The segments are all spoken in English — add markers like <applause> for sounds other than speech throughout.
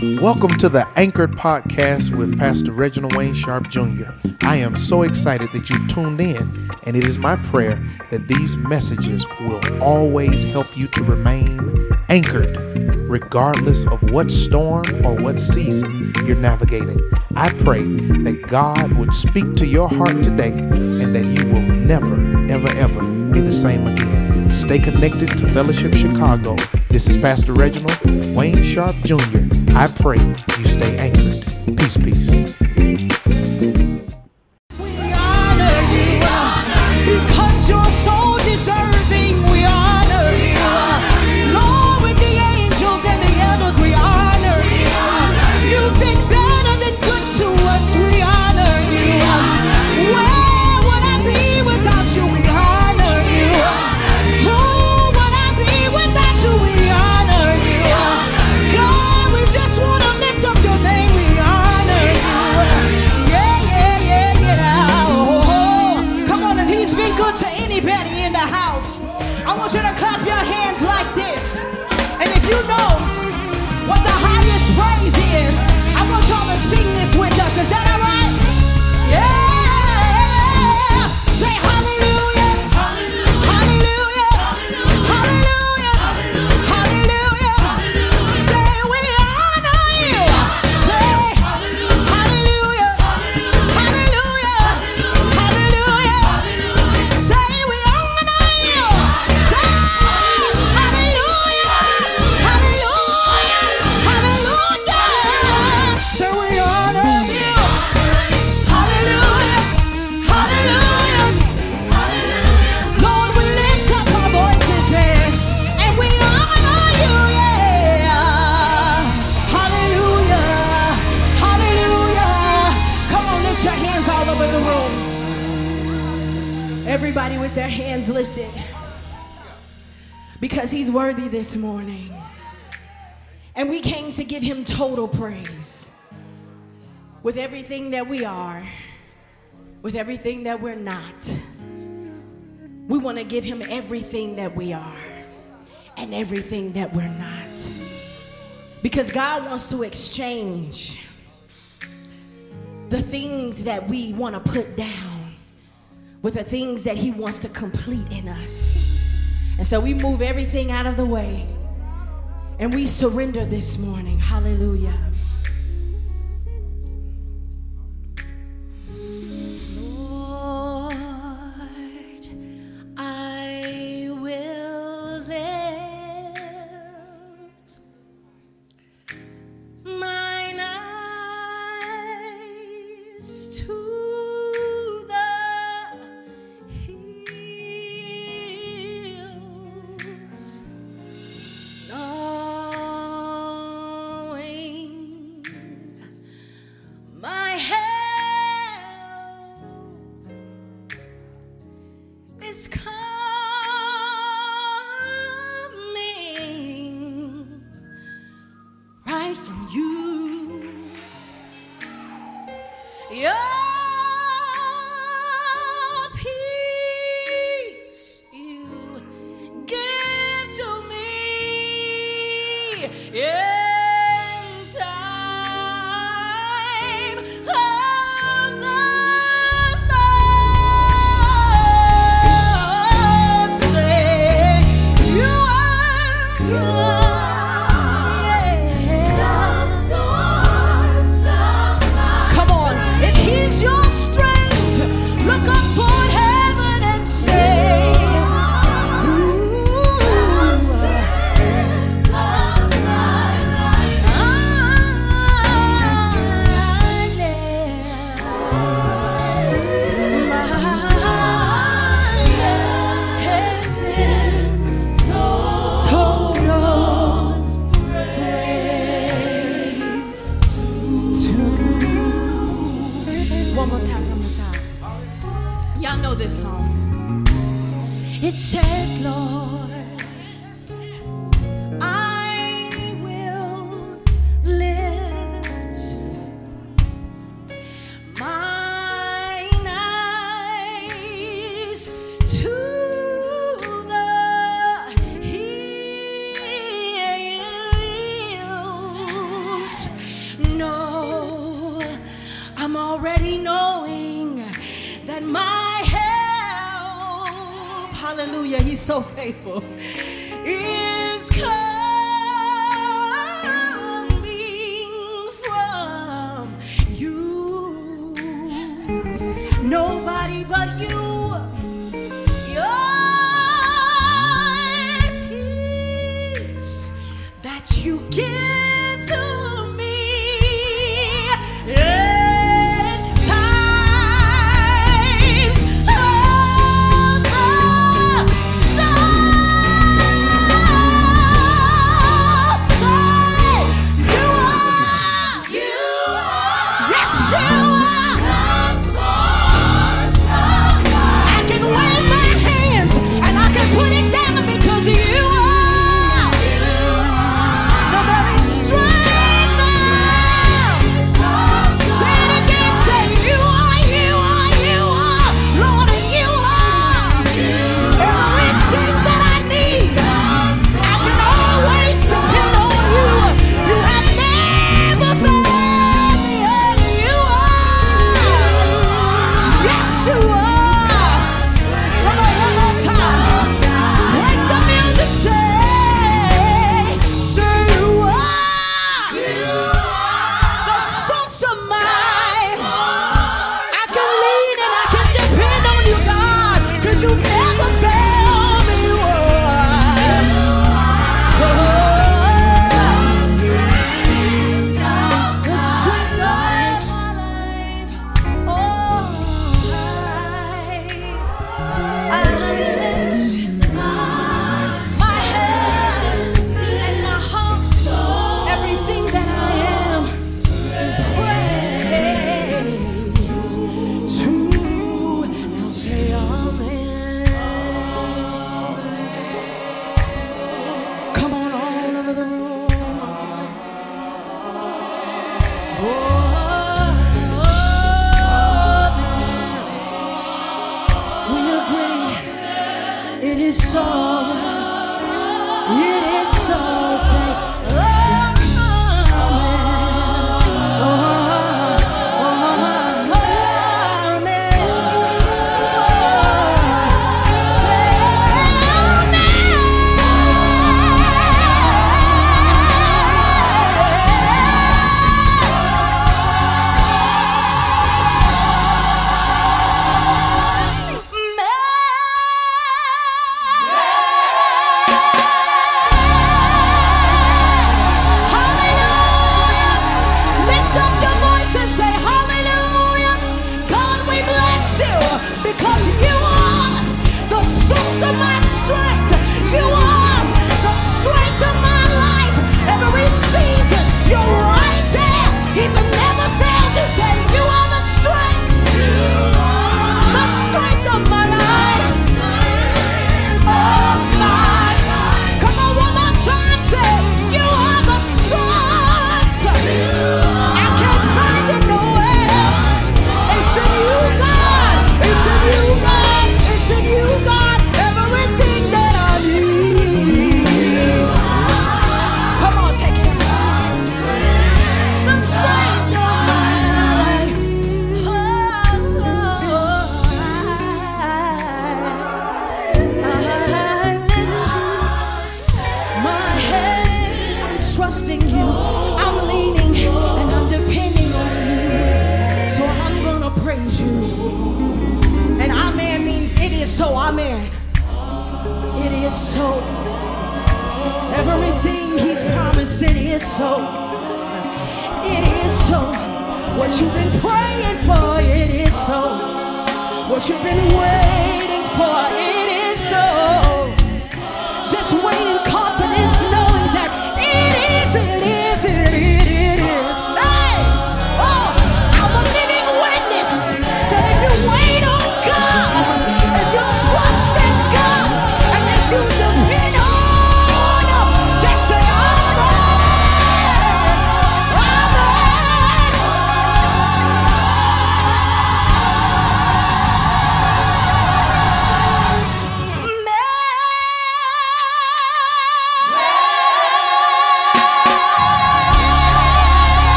Welcome to the Anchored Podcast with Pastor Reginald Wayne Sharp Jr. I am so excited that you've tuned in, and it is my prayer that these messages will always help you to remain anchored, regardless of what storm or what season you're navigating. I pray that God would speak to your heart today and that you will never, ever, ever be the same again. Stay connected to Fellowship Chicago. This is Pastor Reginald Wayne Sharp Jr. I pray you stay anchored. Peace, peace. Because he's worthy this morning. And we came to give him total praise. With everything that we are, with everything that we're not. We want to give him everything that we are and everything that we're not. Because God wants to exchange the things that we want to put down with the things that he wants to complete in us. And so we move everything out of the way and we surrender this morning. Hallelujah. Hallelujah, he's so faithful, is coming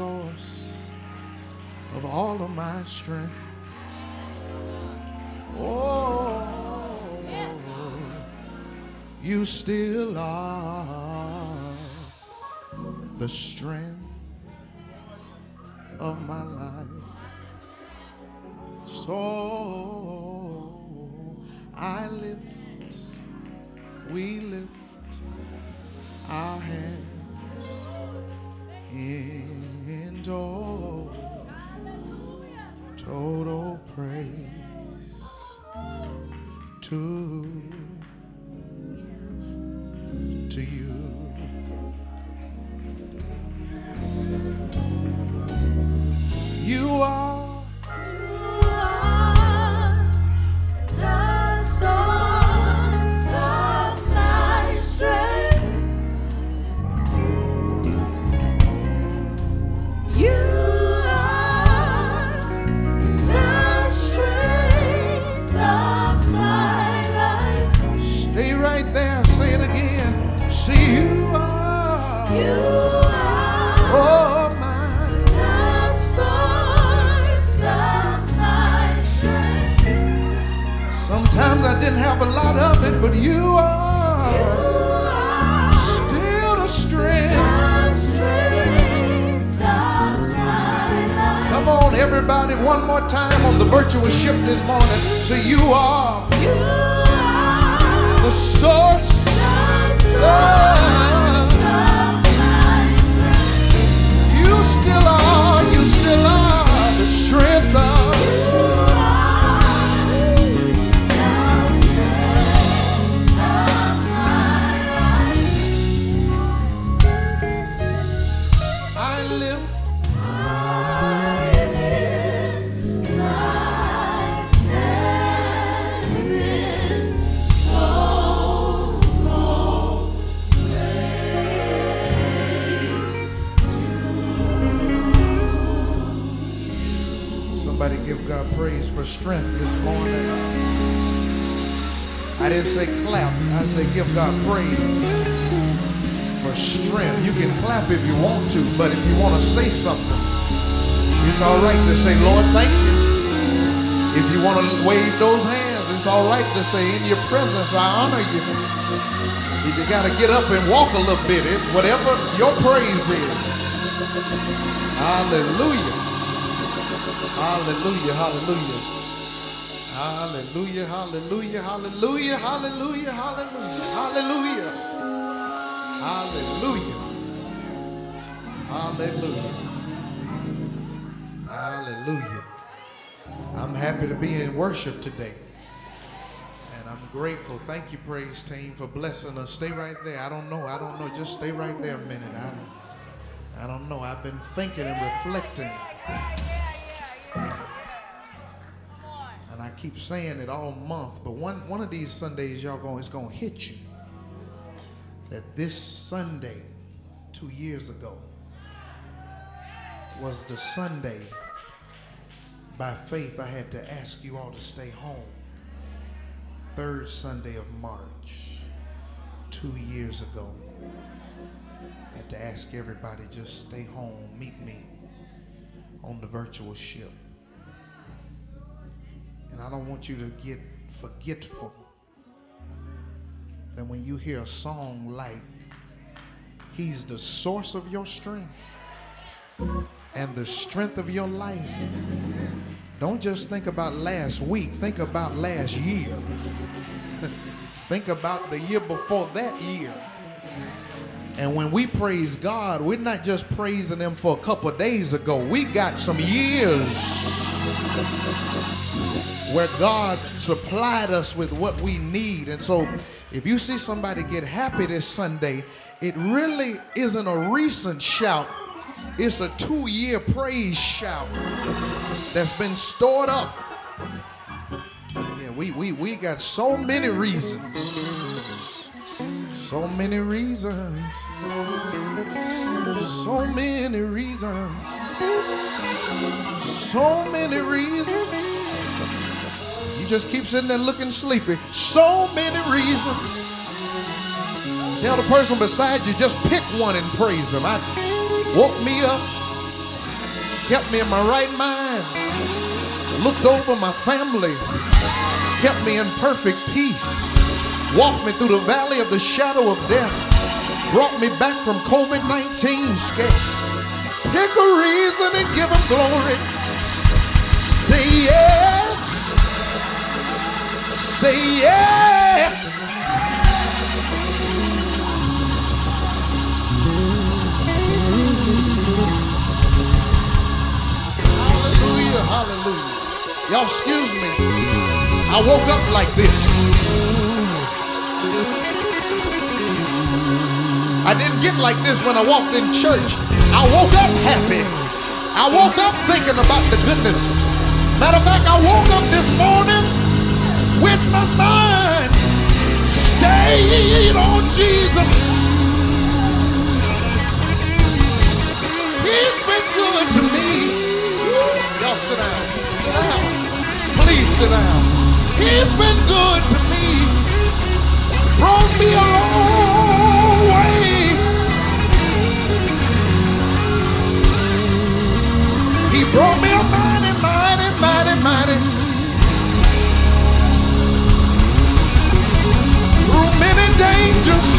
source of all of my strength. Oh, you still are the strength of my life. So I lift, we lift our hands in total, total praise to to have a lot of it, but you are You are still the strength. the strength. Come on, everybody, one more time on the virtual ship this morning. Say you are You are the source. the source of. You still are, you still are the strength of. Somebody give God praise for strength this morning. I didn't say clap, I said give God praise for strength. You can clap if you want to, but if you want to say something, it's all right to say, Lord, thank you. If you want to wave those hands, it's all right to say, in your presence, I honor you. If you got to get up and walk a little bit, it's whatever your praise is. Hallelujah. Hallelujah, hallelujah. Hallelujah, hallelujah, hallelujah, hallelujah, hallelujah, hallelujah. Hallelujah. Hallelujah. Hallelujah. I'm happy to be in worship today. And I'm grateful. Thank you, praise team, for blessing us. Stay right there. I don't know. I don't know. Just stay right there a minute. I, I don't know. I've been thinking and reflecting. Keep saying it all month, but one, one of these Sundays, y'all going, it's going to hit you that this Sunday, two years ago, was the Sunday by faith I had to ask you all to stay home. Third Sunday of March, two years ago. I had to ask everybody just stay home, meet me on the virtual ship. I don't want you to get forgetful that when you hear a song like He's the source of your strength and the strength of your life, don't just think about last week, think about last year. <laughs> think about the year before that year. And when we praise God, we're not just praising Him for a couple days ago. We got some years where God supplied us with what we need. And so if you see somebody get happy this Sunday, it really isn't a recent shout. It's a two year praise shout that's been stored up. Yeah, we, we, we got so many reasons. So many reasons. So many reasons. So many reasons. Just keep sitting there looking sleepy. So many reasons. Tell the person beside you, just pick one and praise them. I woke me up, kept me in my right mind, looked over my family, kept me in perfect peace, walked me through the valley of the shadow of death, brought me back from COVID 19 scare. Pick a reason and give him glory. Say yes. Say yeah. Hallelujah, hallelujah. Y'all excuse me. I woke up like this. I didn't get like this when I walked in church. I woke up happy. I woke up thinking about the goodness. Matter of fact, I woke up this morning with my mind stayed on Jesus. He's been good to me. Y'all sit down. Sit down. Please sit down. He's been good to me. Brought me a long way. Dangers,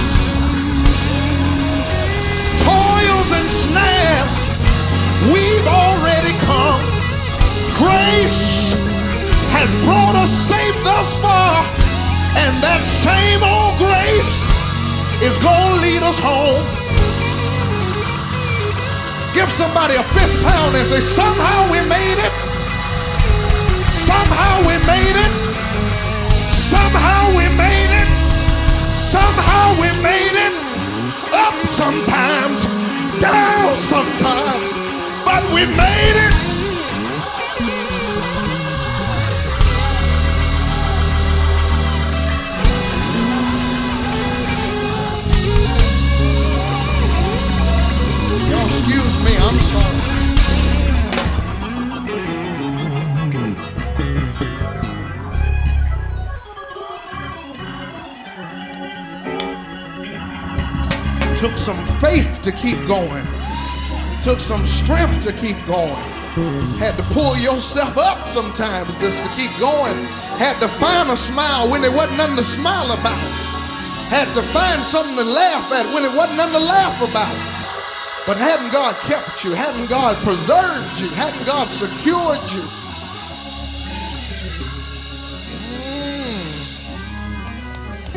toils and snares, we've already come. Grace has brought us safe thus far, and that same old grace is gonna lead us home. Give somebody a fist pound and say, somehow we made it. Somehow we made it. Somehow we made it. Somehow we made it. Up sometimes, down sometimes, but we made it. Some faith to keep going. Took some strength to keep going. Had to pull yourself up sometimes just to keep going. Had to find a smile when there wasn't nothing to smile about. Had to find something to laugh at when it wasn't nothing to laugh about. But hadn't God kept you, hadn't God preserved you, hadn't God secured you,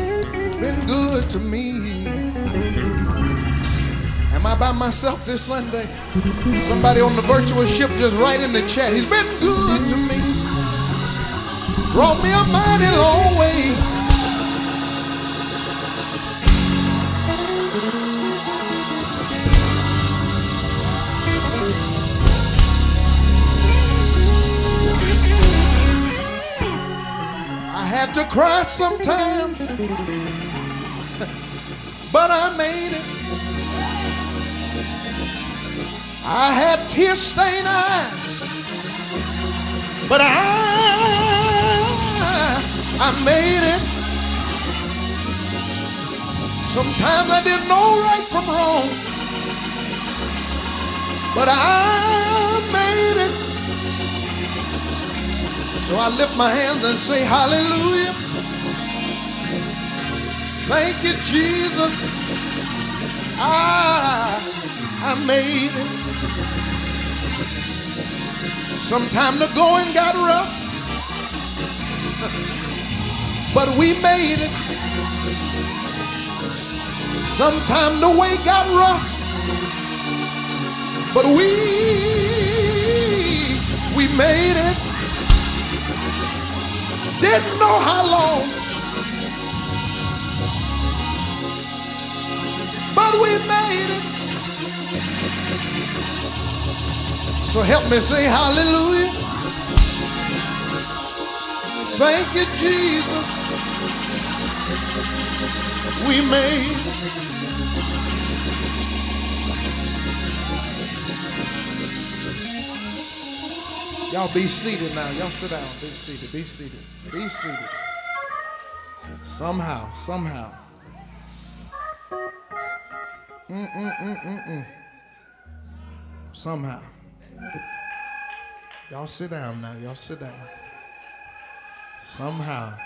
mm, been good to me. Am I by myself this Sunday? Somebody on the virtual ship just write in the chat. He's been good to me. Brought me a mighty long way. I had to cry sometimes, <laughs> but I made it. I had tear stained eyes, but I, I made it. Sometimes I didn't know right from wrong, but I made it. So I lift my hands and say, Hallelujah. Thank you, Jesus. I, I made it. Sometime the going got rough, <laughs> but we made it. Sometime the way got rough, but we we made it. Didn't know how long, but we made it. So help me say hallelujah. Thank you, Jesus. We made. Y'all be seated now. Y'all sit down. Be seated. Be seated. Be seated. Somehow, somehow. Mm-mm-mm-mm-mm. Somehow. Y'all sit down now. Y'all sit down. Somehow.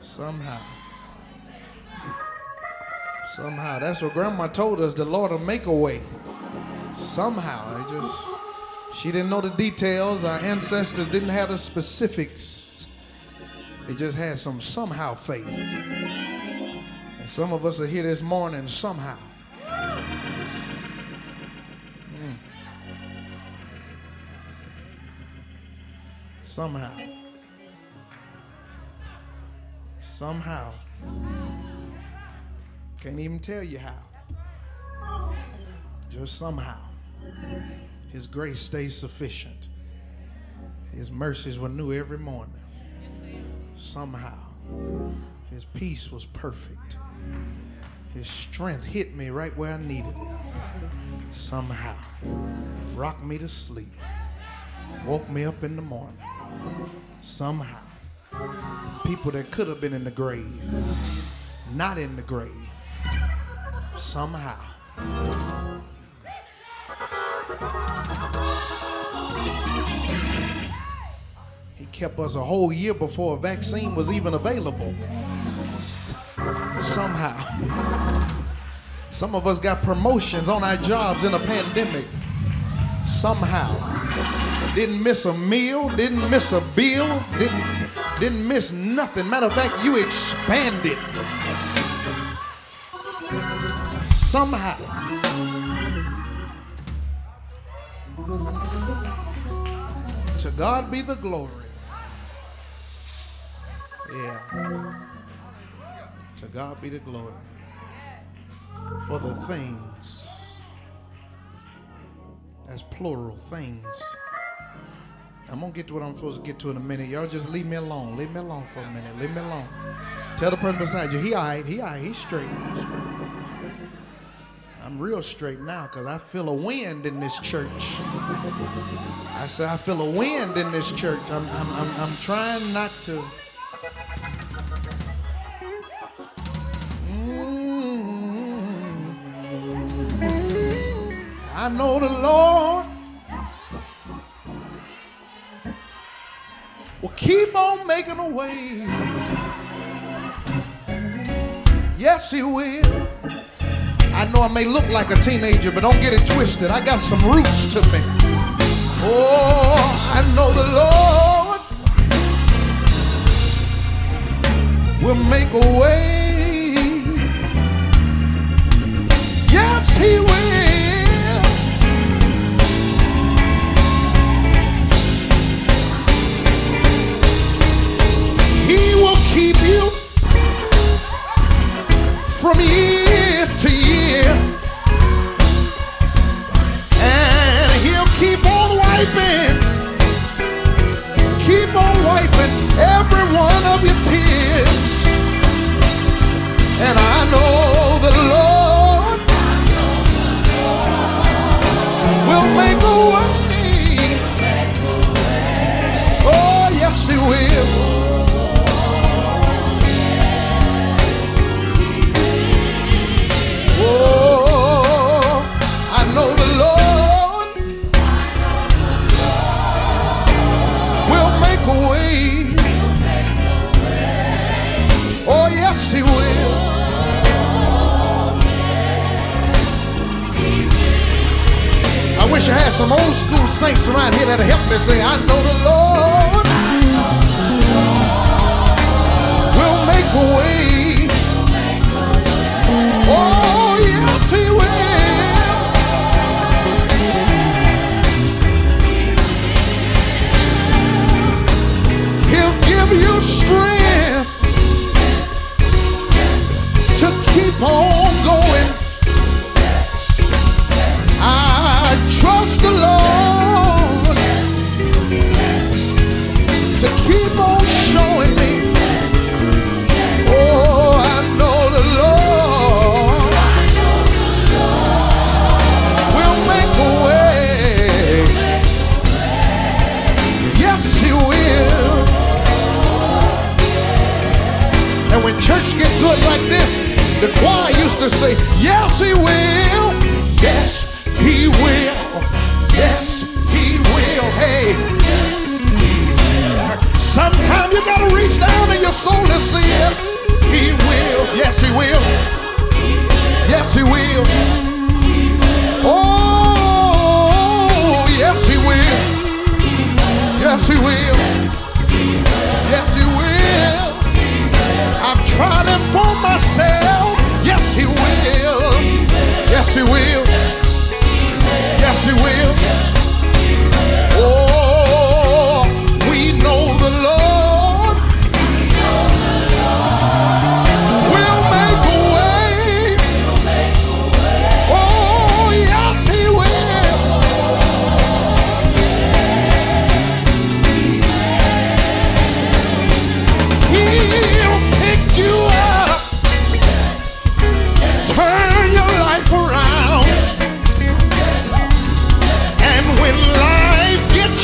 Somehow. Somehow. That's what grandma told us. The Lord will make a way. Somehow. It just she didn't know the details. Our ancestors didn't have the specifics. They just had some somehow faith. And some of us are here this morning somehow. Somehow. Somehow. Can't even tell you how. Just somehow. His grace stays sufficient. His mercies were new every morning. Somehow, His peace was perfect. His strength hit me right where I needed it. Somehow, rocked me to sleep. Woke me up in the morning. Somehow, people that could have been in the grave, not in the grave. Somehow. He kept us a whole year before a vaccine was even available. Somehow. Some of us got promotions on our jobs in a pandemic. Somehow. Didn't miss a meal, didn't miss a bill, didn't, didn't miss nothing. Matter of fact, you expanded. Somehow. To God be the glory. Yeah. To God be the glory for the things, as plural things. I'm gonna get to what I'm supposed to get to in a minute. Y'all just leave me alone. Leave me alone for a minute. Leave me alone. Tell the person beside you, he all right, he all right, he's straight. I'm real straight now because I feel a wind in this church. I say I feel a wind in this church. I'm, I'm, I'm, I'm trying not to. Mm. I know the Lord will keep on making a way. Yes, He will. I know I may look like a teenager, but don't get it twisted. I got some roots to me. Oh, I know the Lord will make a way. Yes, He will. Keep you from year to year. And he'll keep on wiping, keep on wiping every one of your tears. And I know the Lord will make a way. Oh, yes, He will. Wish I had some old school saints around here that'll help me say, I know the Lord will make a way. Oh, yes, He will. He'll give you strength to keep on going. Trust the Lord to keep on showing me. Oh, I know the Lord will make a way. Yes, He will. And when church get good like this, the choir used to say, Yes, He will. Yes, He will. You gotta reach down in your soul and see it. He will. Yes, He will. Yes, He will. Oh, yes, He will. Yes, He will. Yes, He will. I've tried Him for myself. Yes, He will. Yes, He will. Yes, He will. Oh, we know the Lord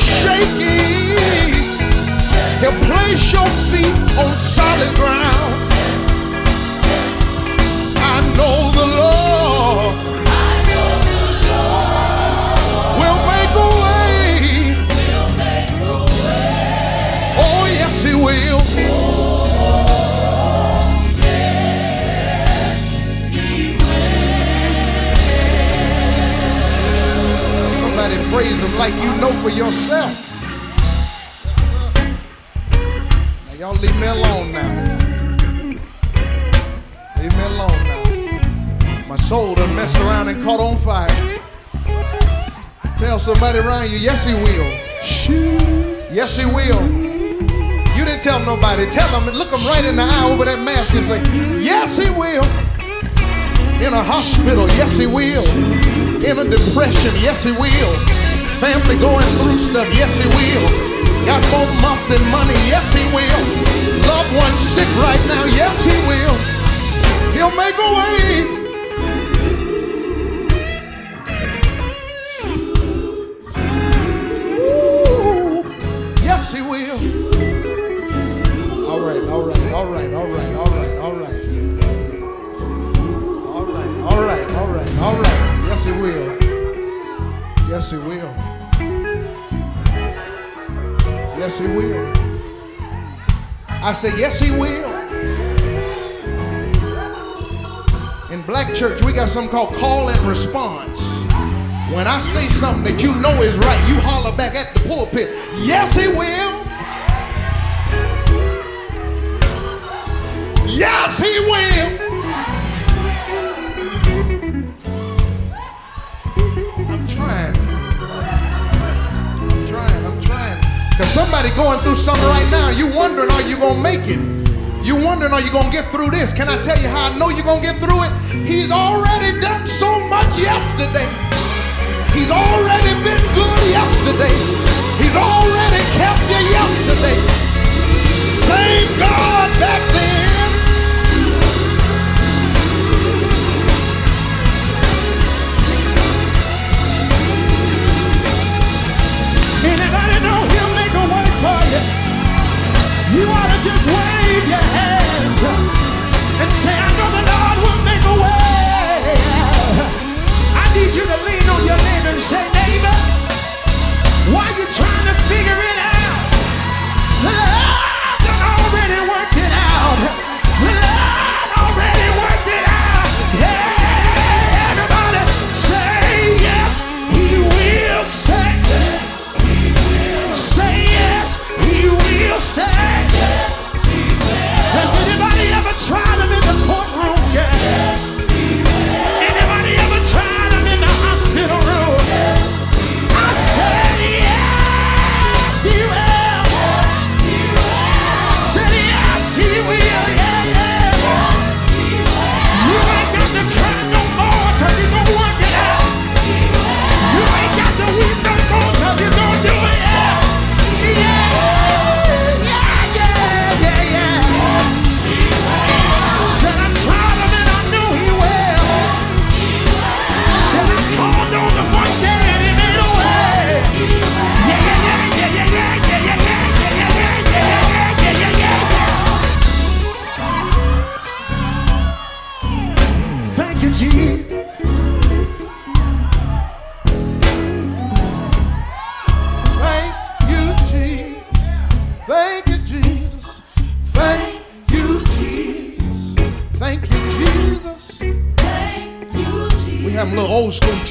shaky, he'll place your feet on solid ground. Like you know for yourself. Now y'all leave me alone now. Leave me alone now. My soul done messed around and caught on fire. Tell somebody around you, yes he will. Yes he will. You didn't tell nobody. Tell them, and look them right in the eye over that mask and say, yes he will. In a hospital, yes he will. In a depression, yes he will. Family going through stuff, yes he will. Got more muff than money, yes he will. Loved one sick right now, yes he will. He'll make a way. Yes he will. All right, all right, all right, all right, all right, all right. All right, all right, all right, all right. Yes, he will. Yes, he will. Yes, he will. I say, yes, he will. In black church, we got something called call and response. When I say something that you know is right, you holler back at the pulpit, yes, he will. Yes, he will. Because somebody going through something right now, you wondering, are you going to make it? You wondering, are you going to get through this? Can I tell you how I know you're going to get through it? He's already done so much yesterday. He's already been good yesterday. He's already kept you yesterday. Same some Just wave your hands and say, I know the Lord will make a way. I need you to lean on your neighbor and say, neighbor, why you trying to figure it out? The Lord already worked it out.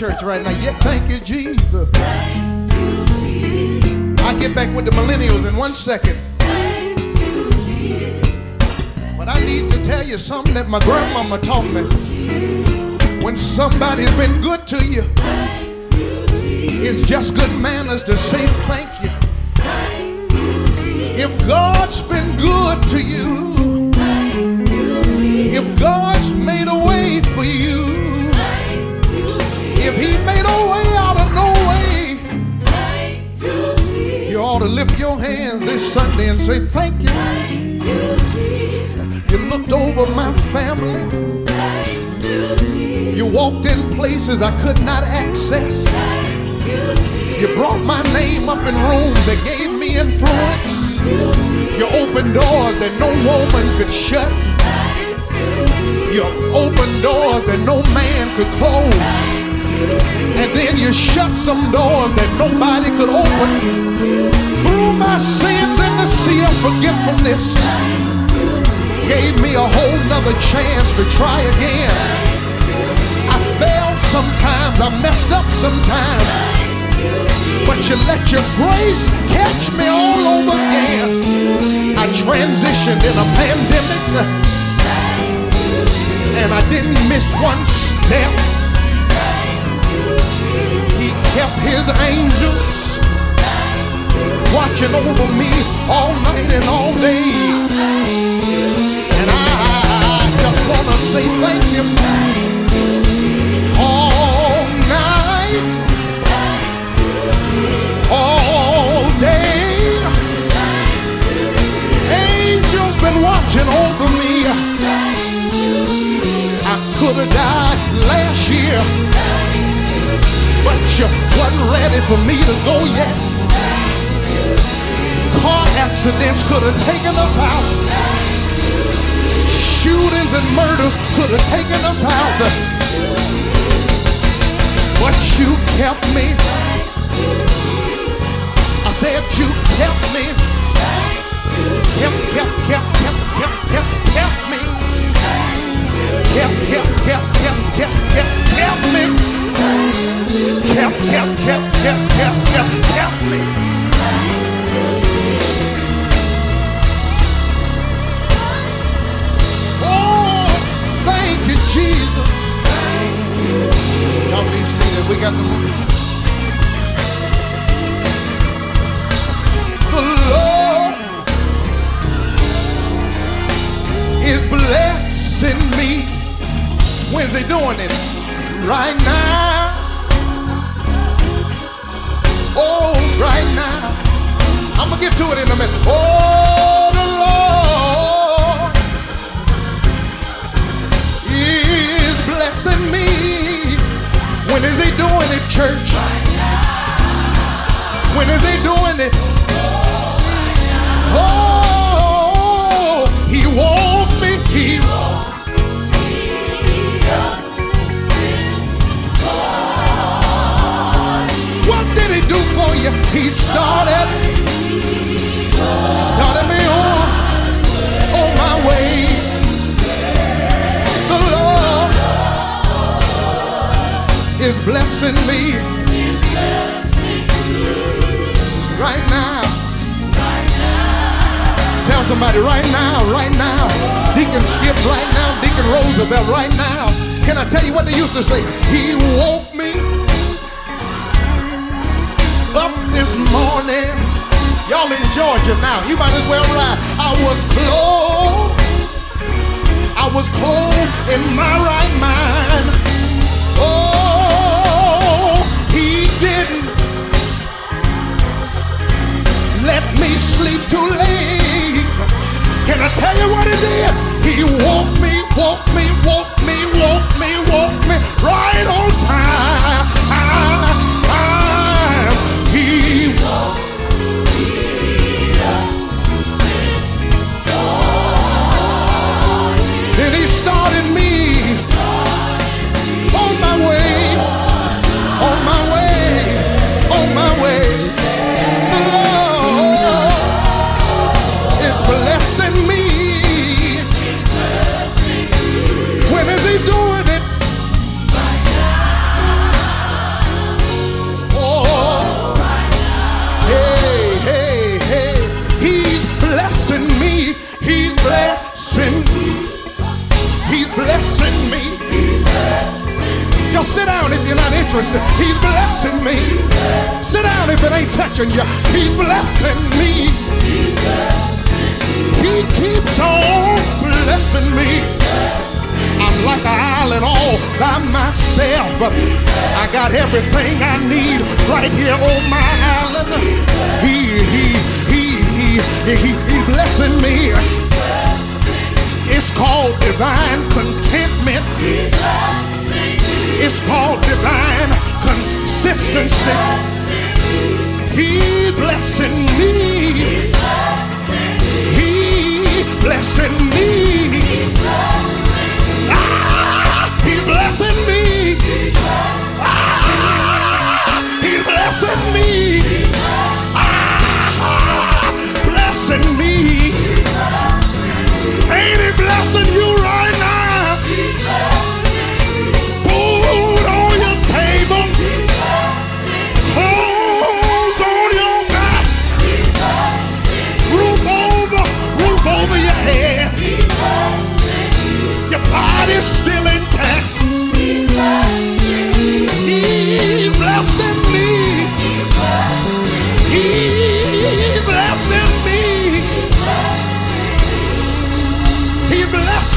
Church right now. Yeah, thank you, Jesus. I'll get back with the millennials in one second. But I need to tell you something that my grandmama taught me. When somebody's been good to you, it's just good manners to say thank you. If God's been good to you, if God's a way out of no way, you ought to lift your hands this Sunday and say thank you. You looked over my family. You walked in places I could not access. You brought my name up in rooms that gave me influence. You opened doors that no woman could shut. You opened doors that no man could close. And then you shut some doors that nobody could open. Threw my sins in the sea of forgetfulness. Gave me a whole nother chance to try again. I failed sometimes, I messed up sometimes. But you let your grace catch me all over again. I transitioned in a pandemic and I didn't miss one step. Kept his angels watching over me all night and all day. And I, I just want to say thank you all night, all day. Angels been watching over me. I could have died last year, but you wasn't ready for me to go yet. Car accidents could have taken us out. Shootings and murders could have taken us out. But you kept me. I said you kept me. Kept, kept, kept, kept, kept, kept, kept me. Kept, kept, kept, kept, kept, kept, kept me. Kept me. Oh, thank you, Jesus. Be seated. We got the The Lord is blessing me. When's he doing it? Right now. Oh, right now. I'm gonna get to it in a minute. Oh, the Lord is blessing me. When is he doing it, church? When is he doing it? Oh, he won't me. He What you? He started, started me on, on my way. The Lord is blessing me right now. Tell somebody right now, right now. Deacon Skip right now, Deacon Roosevelt right now. Can I tell you what they used to say? He woke this morning. Y'all in Georgia now. You might as well ride. I was clothed. I was clothed in my right mind. Oh, he didn't let me sleep too late. Can I tell you what he did? He woke me, woke me, woke me, woke me, woke me right on time. Started me sit down if you're not interested. He's blessing me. Sit down if it ain't touching you. He's blessing me. He keeps on blessing me. I'm like an island all by myself. I got everything I need right here on my island. He, he, he, he, he, he blessing me. It's called divine contentment. It's called divine consistency. He blessing me. He blessing me. Ah, he blessing me. Ah, he blessing me. Ah, blessing me.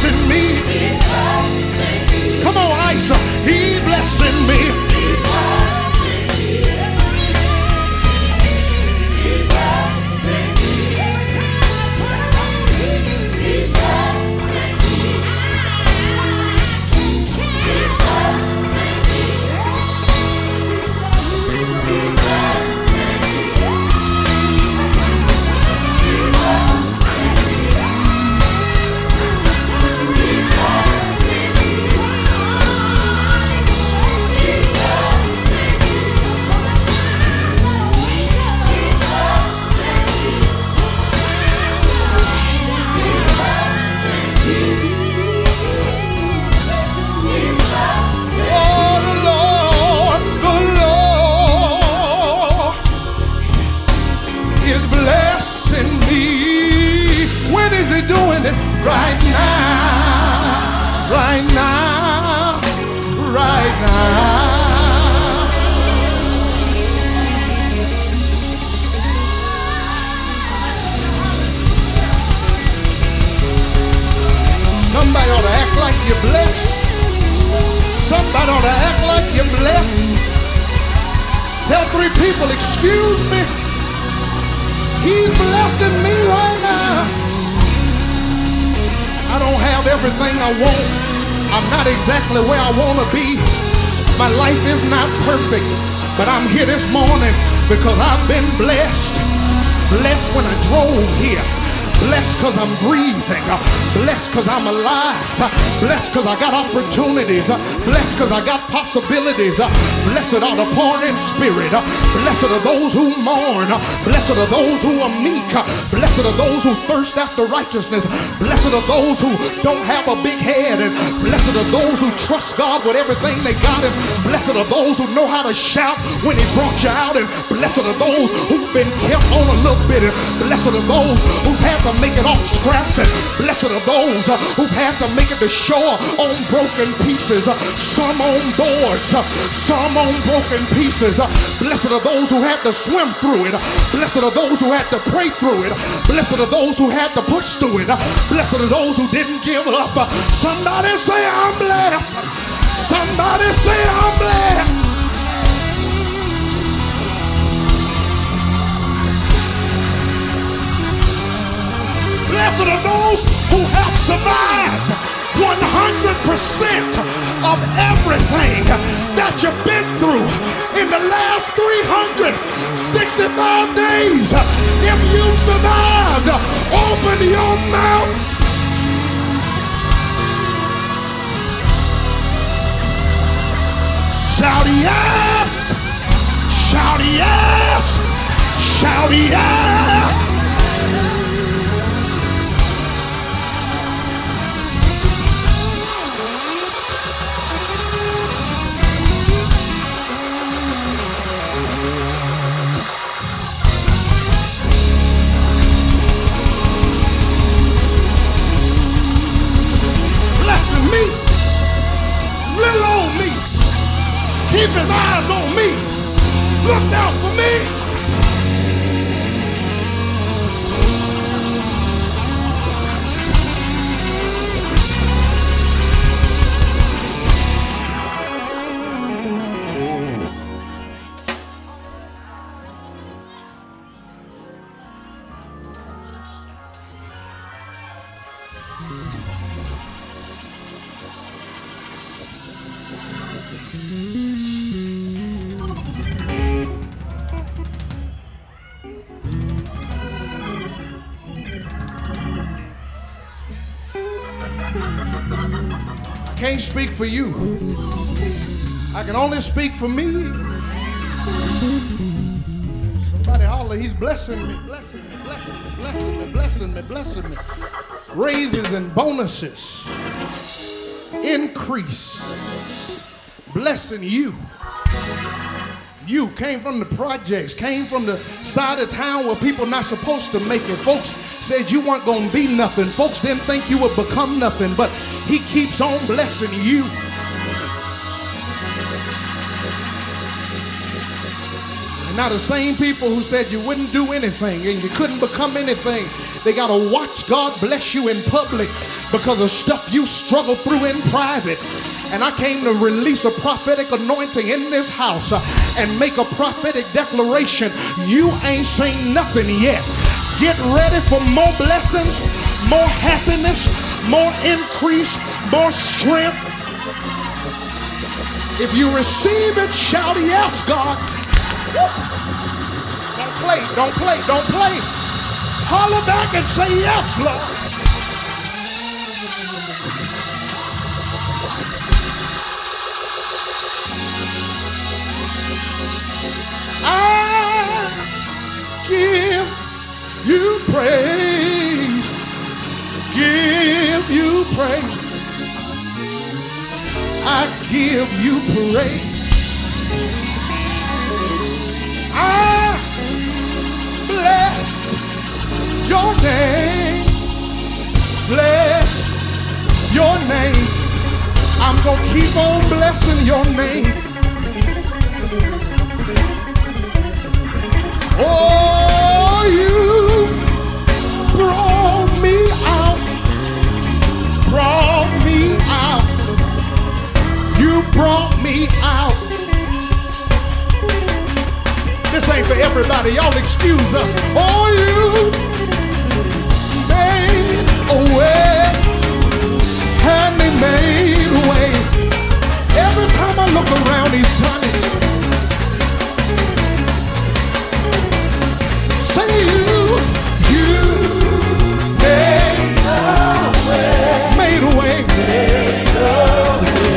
Blessing me. Come on, Isa. He blessing me. Right now, right now, right now. Somebody ought to act like you're blessed. Somebody ought to act like you're blessed. Tell three people, excuse me. He's blessing me right now. I don't have everything I want. I'm not exactly where I want to be. My life is not perfect, but I'm here this morning because I've been blessed. Blessed when I drove here. Blessed because I'm breathing. Blessed because I'm alive. Blessed because I got opportunities. Blessed because I got possibilities. Blessed are the poor in spirit. Blessed are those who mourn. Blessed are those who are meek. Blessed are those who thirst after righteousness. Blessed are those who don't have a big head. And blessed are those who trust God with everything they got. And blessed are those who know how to shout when He brought you out. And blessed are those who've been kept on a little bit. And blessed are those who have to make it off scraps. And blessed are those uh, who've had to make it to shore on broken pieces. Some on boards, uh, some on broken pieces. Blessed are those who had to swim through it. Blessed are those who had to pray through it. Blessed are those who had to push through it. Blessed are those who didn't give up. Somebody say, I'm blessed. Somebody say, I'm blessed. Blessed are those who have survived 100% of everything that you've been through in the last 365 days. If you've survived, open your mouth. Shout yes! Shout yes! Shout yes! pesado! Can't speak for you. I can only speak for me. Somebody holler, he's blessing me, blessing me, blessing me, blessing me, blessing me, blessing me. Raises and bonuses, increase, blessing you. You came from the projects, came from the side of town where people not supposed to make it. Folks said you weren't gonna be nothing. Folks didn't think you would become nothing, but he keeps on blessing you. And now the same people who said you wouldn't do anything and you couldn't become anything, they gotta watch God bless you in public because of stuff you struggle through in private. And I came to release a prophetic anointing in this house uh, and make a prophetic declaration. You ain't seen nothing yet. Get ready for more blessings, more happiness, more increase, more strength. If you receive it, shout yes, God. Don't play, don't play, don't play. Holler back and say yes, Lord. I give you praise. Give you praise. I give you praise. I bless your name. Bless your name. I'm going to keep on blessing your name. Oh, you brought me out, brought me out. You brought me out. This ain't for everybody. Y'all excuse us. Oh, you made a way, and he made a way. Every time I look around, he's done it. Say you made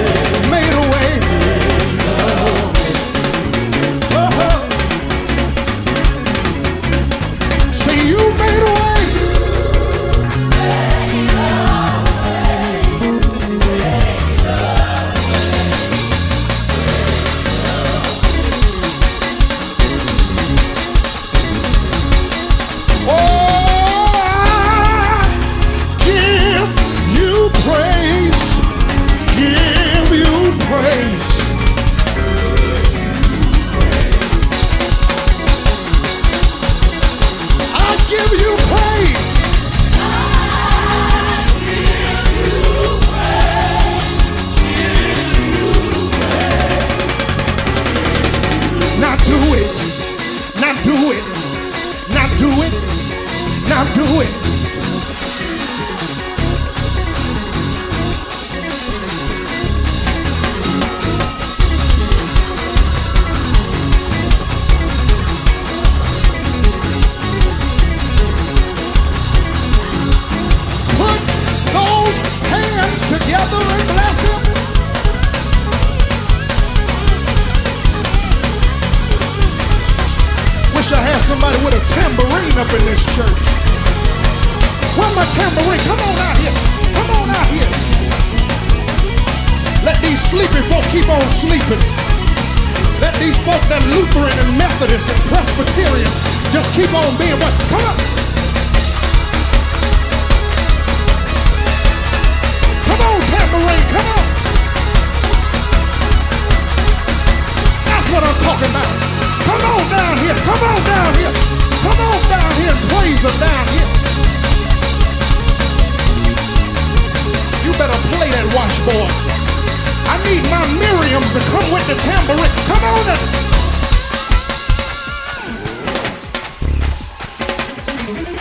Come with the tambourine. Come on and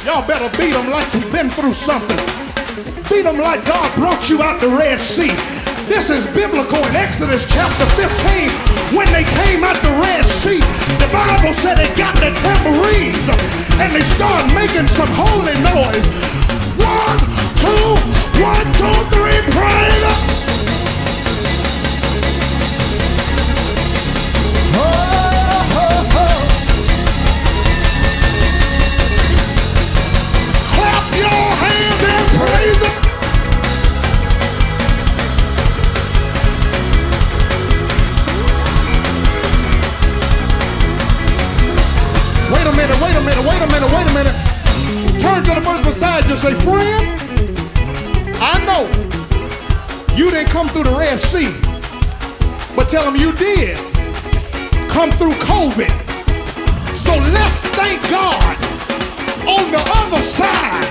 Y'all better beat them like you've been through something. Beat them like God brought you out the Red Sea. This is biblical in Exodus chapter 15. When they came out the Red Sea, the Bible said they got the tambourines and they started making some holy noise. One, two, one, two, three, praise. Minute, wait a minute, wait a minute. Turn to the person beside you and say, friend, I know you didn't come through the Red Sea, but tell them you did come through COVID. So let's thank God on the other side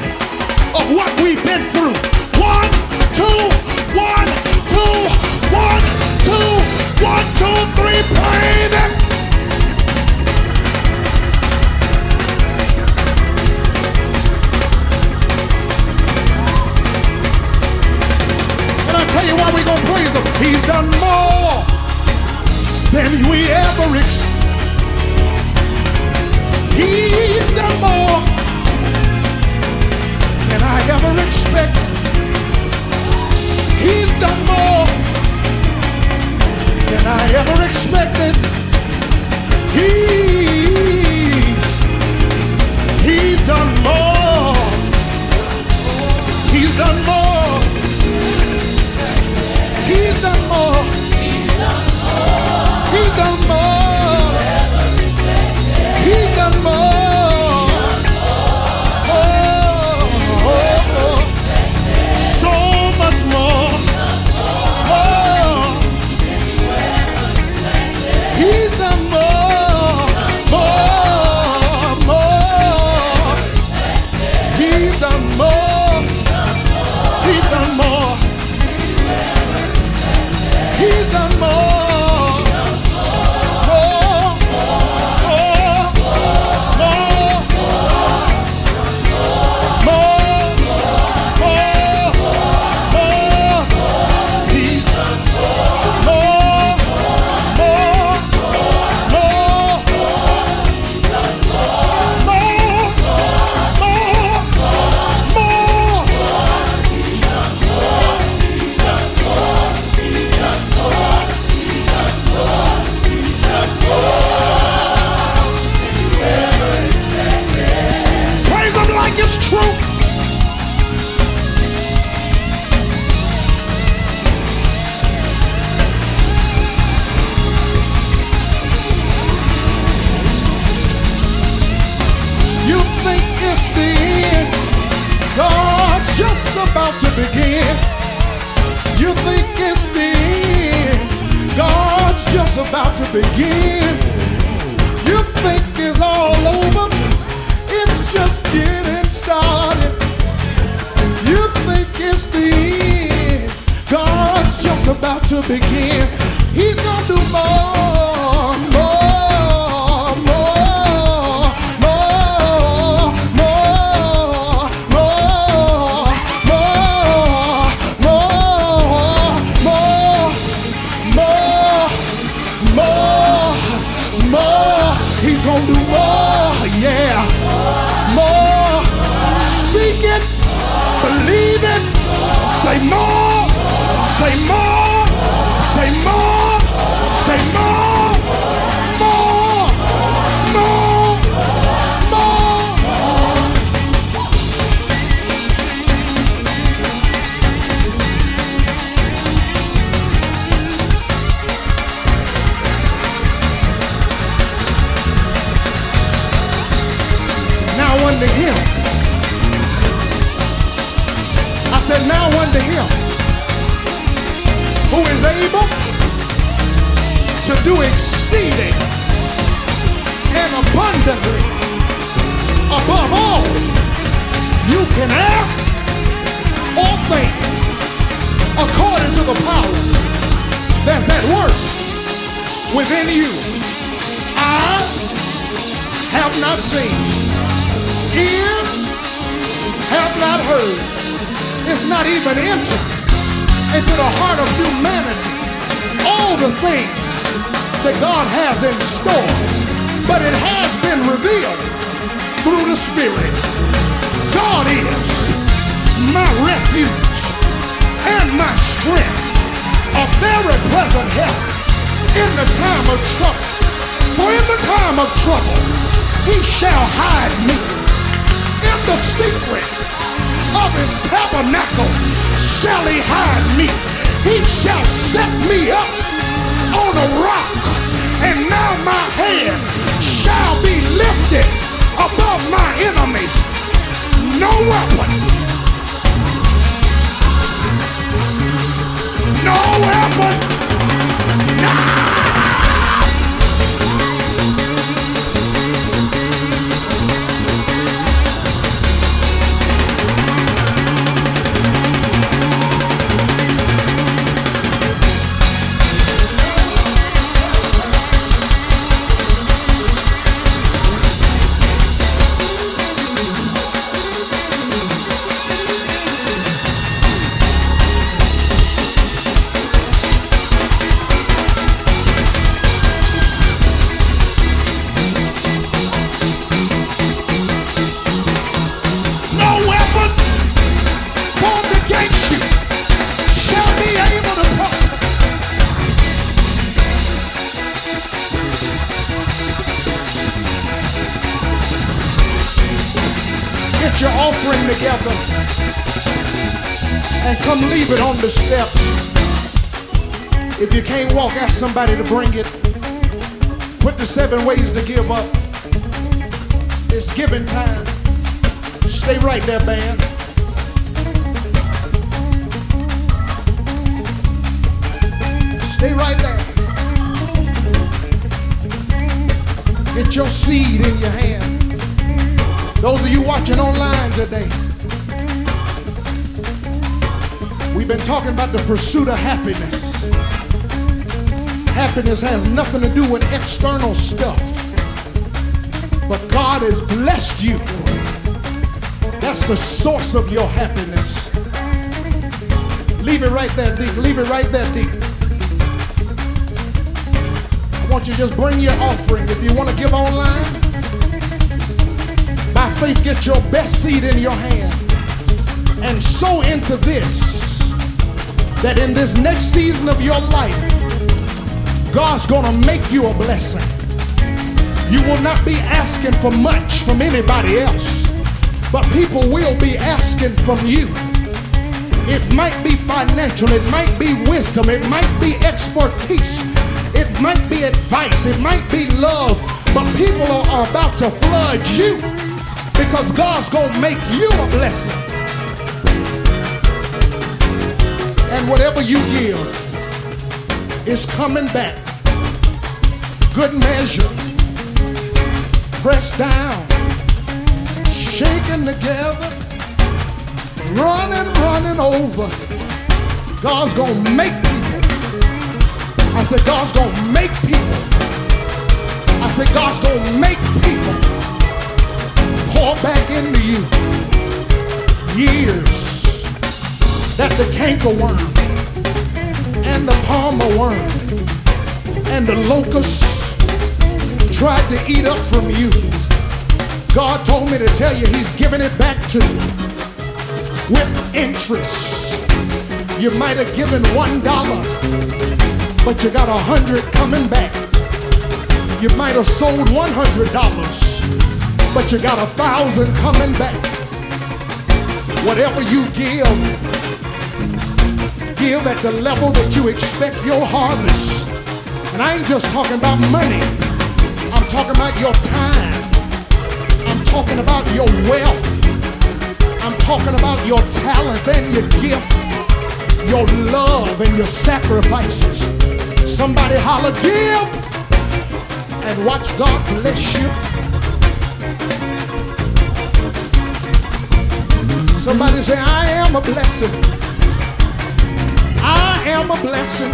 of what we've been through. One, two, one, two, one, two, one, two, three, praise gonna praise him. He's done more than we ever ex- He's done more than I ever expected. He's done more than I ever expected. He's He's done more. He's done more. Done more. He's done to begin. You think it's all over. It's just getting started. You think it's the end. God's just about to begin. He's gonna do more, more, Say no! Say! Unto him who is able to do exceeding and abundantly above all you can ask or think according to the power that's at work within you. Eyes have not seen, ears have not heard, it's not even entered into the heart of humanity all the things that God has in store. But it has been revealed through the Spirit. God is my refuge and my strength, a very present help in the time of trouble. For in the time of trouble, he shall hide me in the secret of his tabernacle shall he hide me. He shall set me up on a rock, and now my head shall be lifted above my enemies. No weapon, no weapon. No walk, ask somebody to bring it. Put the seven ways to give up. It's giving time. Stay right there, band. Stay right there. Get your seed in your hand. Those of you watching online today, we've been talking about the pursuit of happiness. Happiness has nothing to do with external stuff, but God has blessed you. That's the source of your happiness. Leave it right there, Deacon. Leave it right there, Deacon. I want you to just bring your offering. If you want to give online, by faith, get your best seed in your hand and sow into this. That in this next season of your life, God's going to make you a blessing. You will not be asking for much from anybody else but people will be asking from you. It might be financial, it might be wisdom, it might be expertise, it might be advice, it might be love, but people are, are about to flood you because God's gonna make you a blessing. And whatever you give is coming back. Good measure, pressed down shaking together, running, running over. God's gonna make people. I said, God's gonna make people. I said, God's gonna make people pour back into you years that the cankerworm and the palmer worm and the locust tried to eat up from you. God told me to tell you he's giving it back to you with interest. You might have given one dollar, but you got a hundred coming back. You might have sold one hundred dollars, but you got a thousand coming back. Whatever you give, give at the level that you expect your harvest. And I ain't just talking about money. I'm talking about your time. I'm talking about your wealth. I'm talking about your talent and your gift, your love and your sacrifices. Somebody holler, give, and watch God bless you. Somebody say, I am a blessing am a blessing.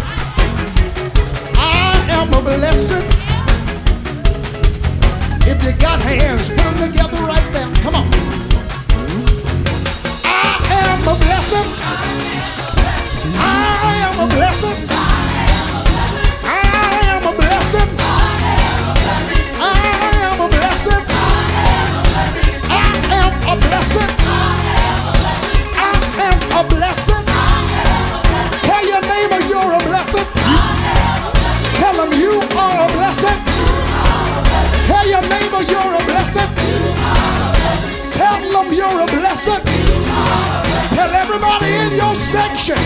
I am a blessing. If you got hands, put them together right now. Come on. I am a blessing. I am a blessing. I am a blessing. I am a blessing. I am a blessing. them, you are a blessing. Tell your neighbor you're a blessing. Tell them you're a blessing. Tell everybody in your section.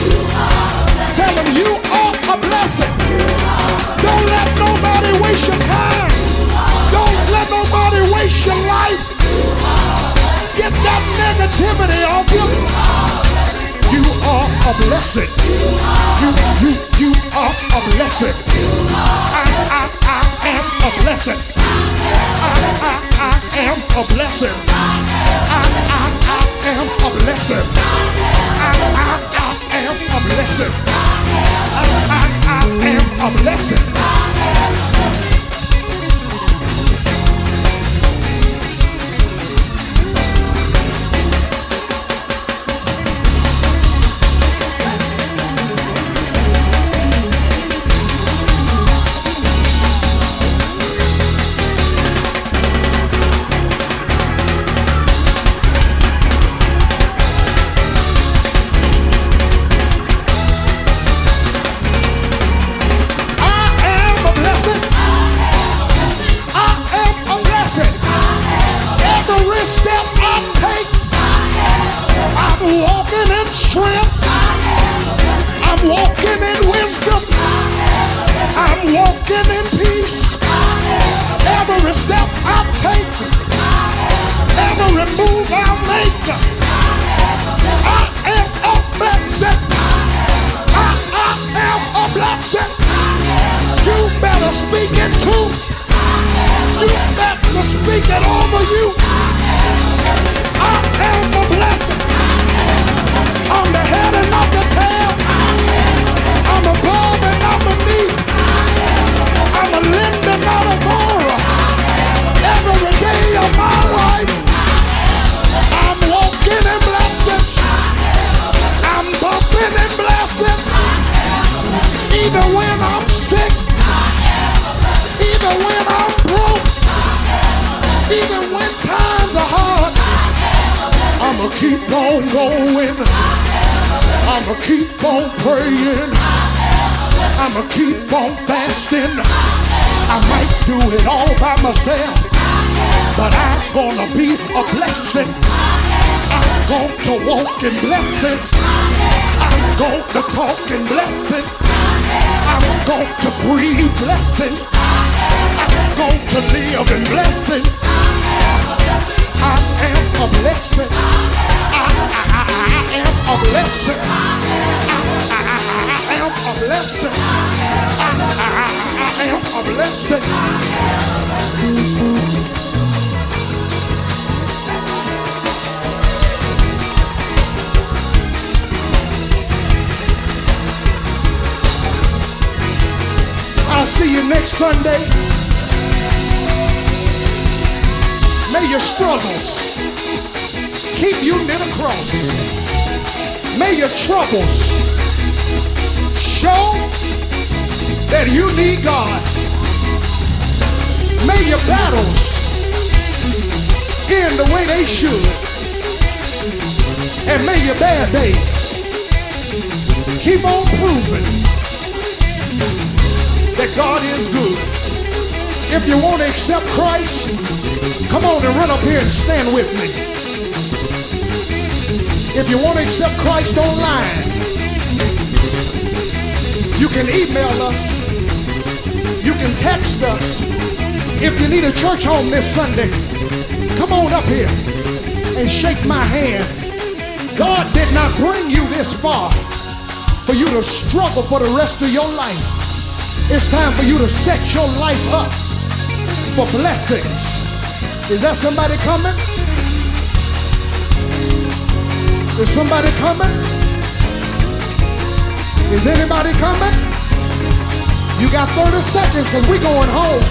Tell them you are a blessing. Don't let nobody waste your time. Don't let nobody waste your life. Get that negativity off you. Are a blessing. You, you, you are a blessing. I, I, I am a blessing. I, I, I am a blessing. I, I, I am a blessing. I, I, I am a blessing. I, I, I am a blessing. Better speak I'ma keep on going. I'ma keep on praying. I'ma keep on fasting. I might do it all by myself, but I'm gonna be a blessing. I'm going to walk in blessings. I'm going to talk in blessings. I'm going to breathe blessings. I'm going to live in blessing. I am a blessing. I, I, I, am a blessing. I, am a blessing. I am a blessing. I'll see you next Sunday. May your struggles keep you near the cross. May your troubles show that you need God. May your battles end the way they should. And may your bad days keep on proving that God is good. If you want to accept Christ, come on and run up here and stand with me. If you want to accept Christ online, you can email us. You can text us. If you need a church home this Sunday, come on up here and shake my hand. God did not bring you this far for you to struggle for the rest of your life. It's time for you to set your life up for blessings. Is that somebody coming? Is somebody coming? Is anybody coming? You got 30 seconds because we're going home.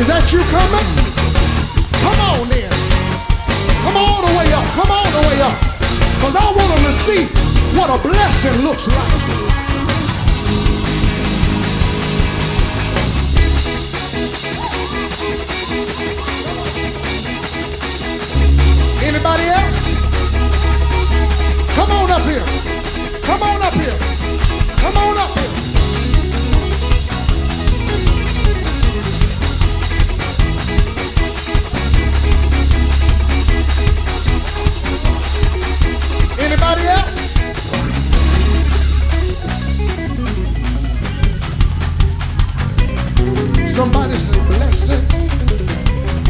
Is that you coming? Come on then. Come all the way up. Come all the way up. Because I want them to see what a blessing looks like. Anybody else? Come on up here. Come on up here. Come on up here. Anybody else? Somebody say blessing.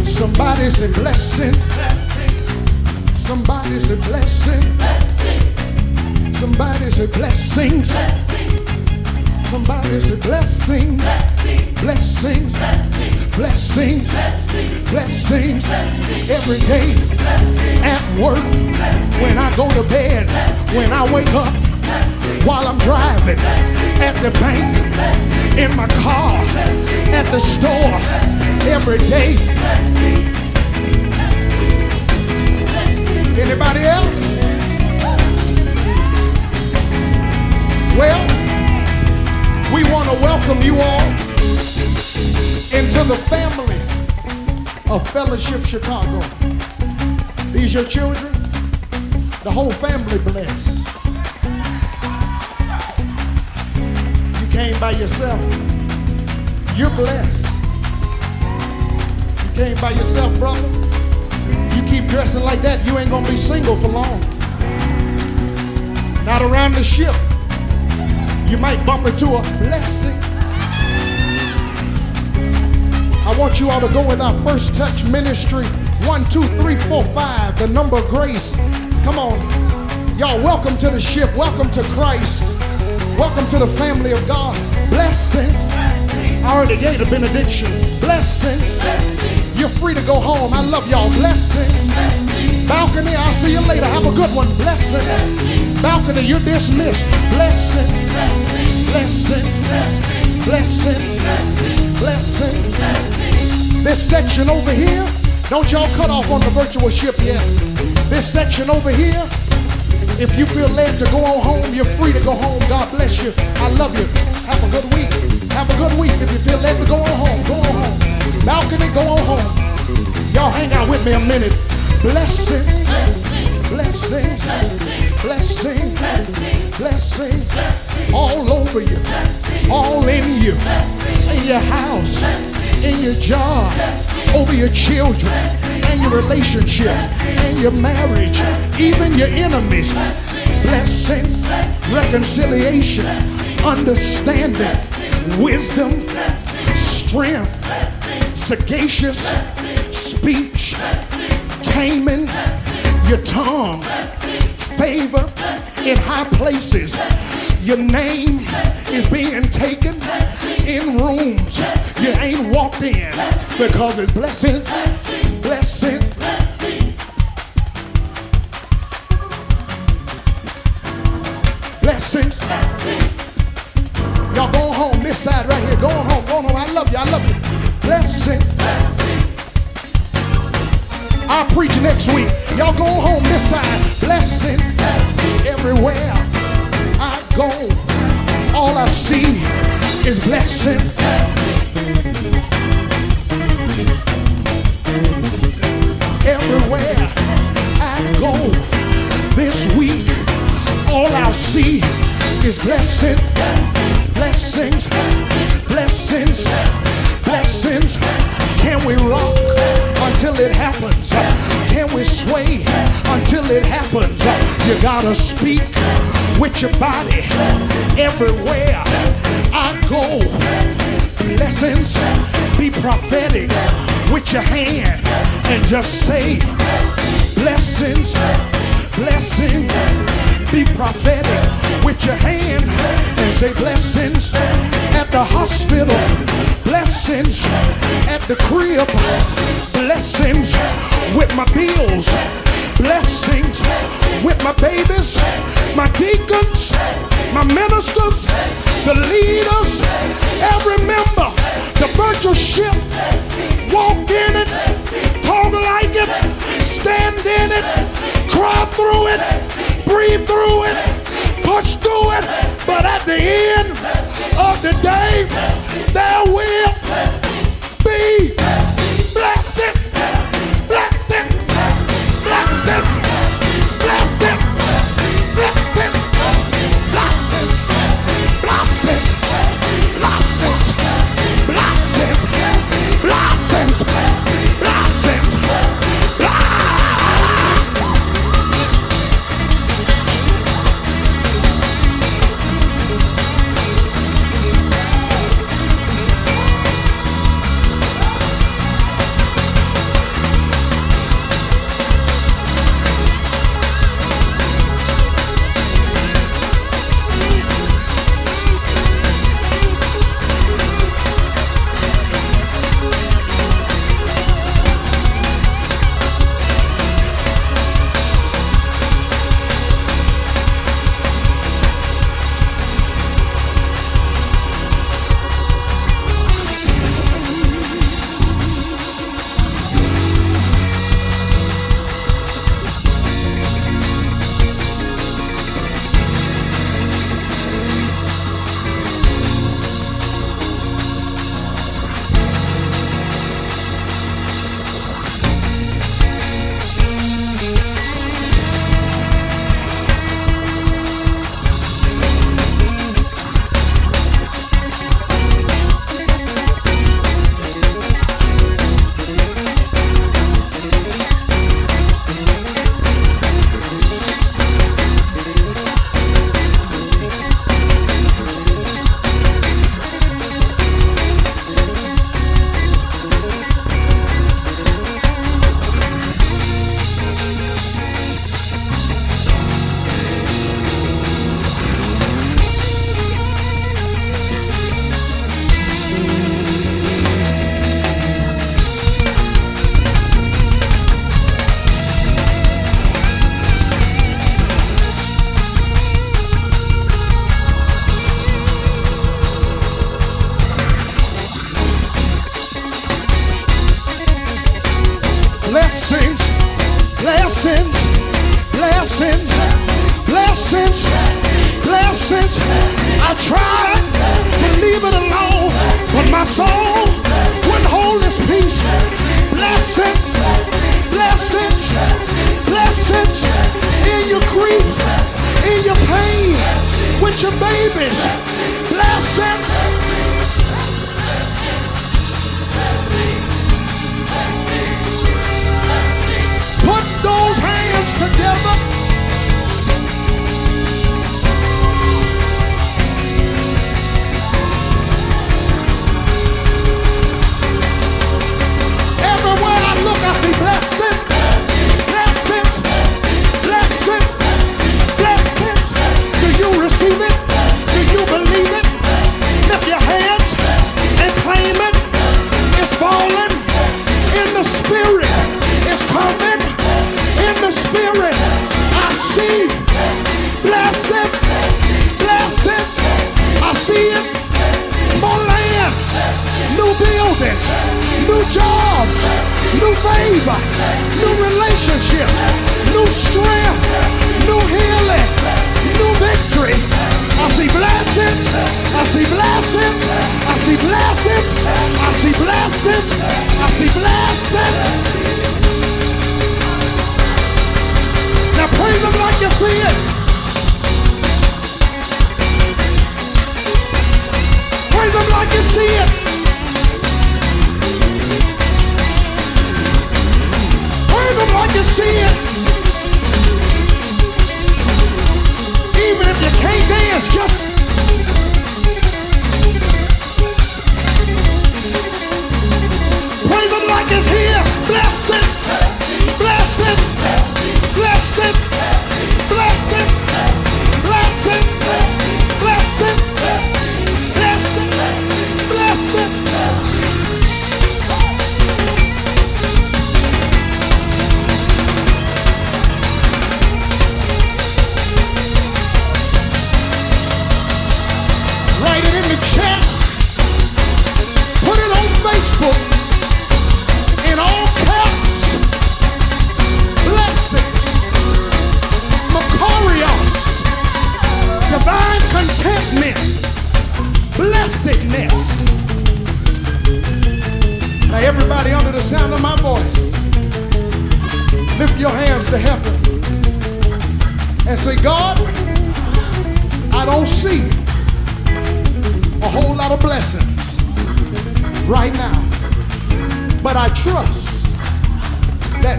Somebody say blessing blessings. Somebody say blessings. Blessings. Blessings. Blessings. Every day at work. When I go to bed. When I wake up. While I'm driving. At the bank. In my car. At the store. Every day. Anybody else? Well, we want to welcome you all into the family of Fellowship Chicago. These your children? The whole family blessed. You came by yourself. You're blessed. You came by yourself, brother. Keep dressing like that, you ain't gonna be single for long. Not around the ship. You might bump into a blessing. I want you all to go with our first touch ministry. One, two, three, four, five. The number of grace. Come on. Y'all, welcome to the ship. Welcome to Christ. Welcome to the family of God. Blessing. I already gave the benediction. Blessings. You're free to go home. I love y'all. Blessings. Balcony, I'll see you later. Have a good one. Blessing. Balcony, you're dismissed. Blessing. Blessing. Blessing. Blessing. This section over here, don't y'all cut off on the virtual ship yet. This section over here, if you feel led to go on home, you're free to go home. God bless you. I love you. Have a good week. Have a good week. If you feel led to go on home, go on home. Balcony, go on home. Y'all hang out with me a minute. Blessing, blessing, blessing, blessing, blessing, all over you, all in you, in your house, in your job, over your children, and your relationships, and your marriage, even your enemies. Blessing, reconciliation, understanding, wisdom, strength, sagacious speech, taming your tongue, favor in high places. Your name is being taken in rooms you ain't walked in because it's blessings, blessings. Blessings. Y'all go home this side right here. Go on home. Go on home. I love you. I love you. Blessing. I'll preach next week. Y'all go home this side. Blessing. Everywhere I go, all I see is blessing. Everywhere I go this week, all I'll see is blessing, blessings, blessings, blessings. Can we rock until it happens? Can we sway until it happens? You gotta speak with your body everywhere I go. Blessings, be prophetic with your hand and just say blessings, blessings. Be prophetic with your hand and say blessings at the hospital, blessings at the crib, blessings with my bills, blessings with my babies, my deacons, my ministers, the leaders, every member, the virtual ship. Walk in it, talk like it, stand in it, cry through it, breathe through it, But at the end of the day, there will be blessing, blessing,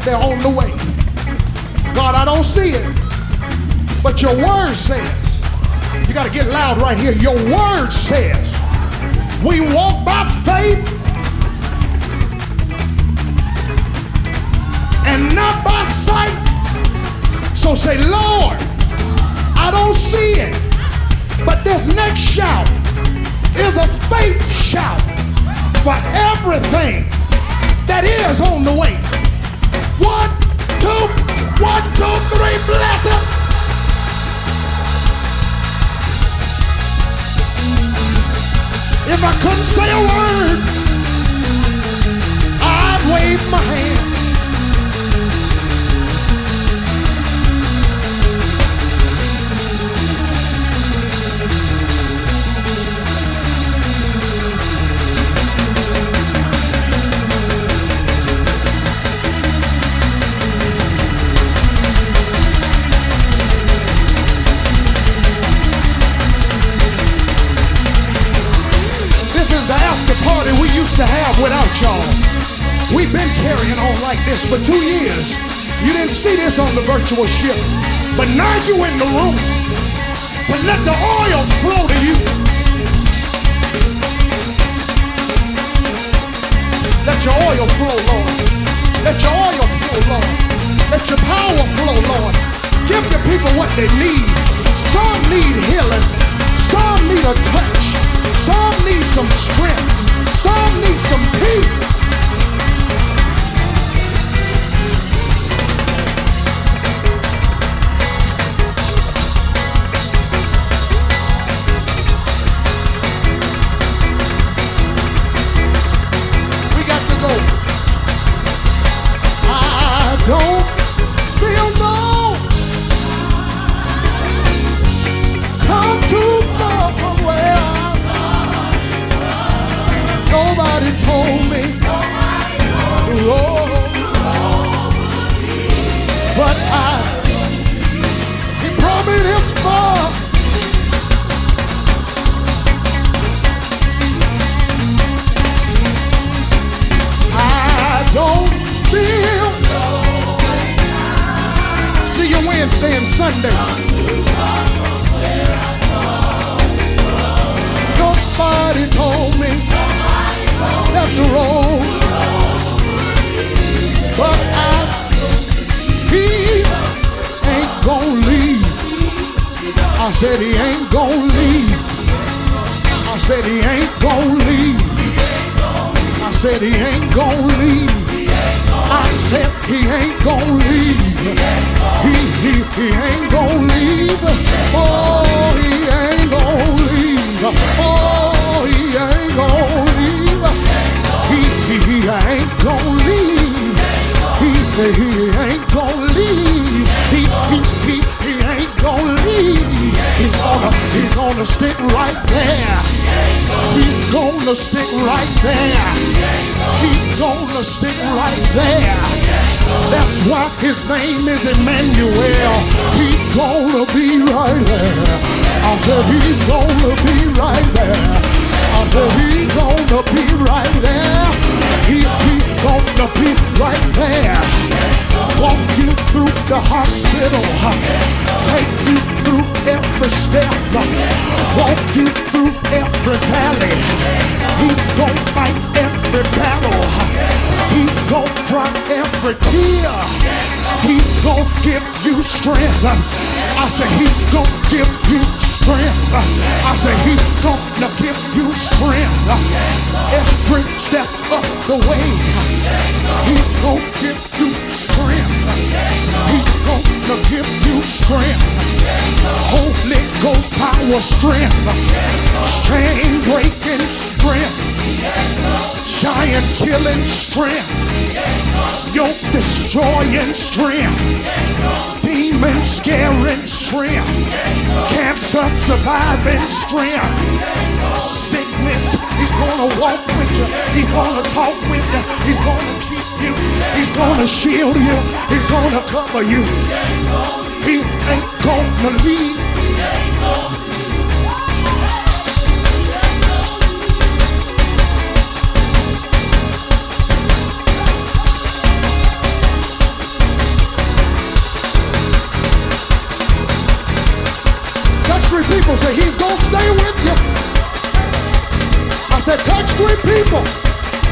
they're on the way. God, I don't see it. But your word says, you got to get loud right here. Your word says, we walk by faith and not by sight. So say, Lord, I don't see it. But this next shout is a faith shout for everything that is on the way. Two, one, two, three, bless him. If I couldn't say a word, I'd wave my hand. Used to have without y'all. We've been carrying on like this for two years. You didn't see this on the virtual ship, but now you in the room to let the oil flow to you. Let your oil flow, Lord. Let your oil flow, Lord. Let your power flow, Lord. Give the people what they need. Some need healing. Some need a touch. Some need some strength soul needs some peace. Wednesday and Sunday. Nobody told me that the road, but I, he ain't gonna leave. I said he ain't gonna leave. I said he ain't gonna leave. I said he ain't gonna leave. I said he ain't gonna leave. He, he, he ain't gonna leave. Oh, he ain't gonna leave. Oh, he ain't gonna leave. He, he, he ain't gonna leave. He, he, he ain't gonna He's gonna, stick right there. He's gonna stick right there. He's gonna stick right there. That's why his name is Emmanuel. He's gonna be right there. I said he's gonna be right there. I said he's gonna be right there. He, he's gonna be right there. Walk you through the hospital. Take you through every step. Walk you through every valley. He's gonna fight every battle. He's gonna dry every tear. He's gonna give you strength. I say he's gonna give you strength. I say he's gonna give you strength. Every step of the way. He's gonna give you strength. He's gonna give you strength. Holy Ghost power strength. Chain breaking strength. Giant killing strength. Yoke destroying strength. Demon scaring strength. Cancer surviving strength. Sickness, he's gonna walk with you. He's gonna talk with you. He's gonna keep you. He's gonna shield you. He's gonna cover you. He ain't gonna leave. Three people. Say he's gonna stay with you. Said touch three people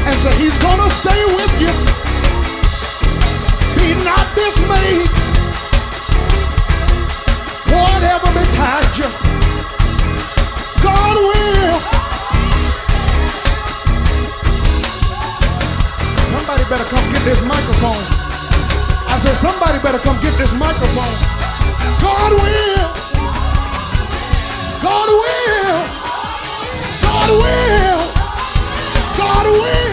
and say he's gonna stay with you. Be not dismayed. Whatever betide you, God will. Somebody better come get this microphone. I said somebody better come get this microphone. God will. God will. God will. Will.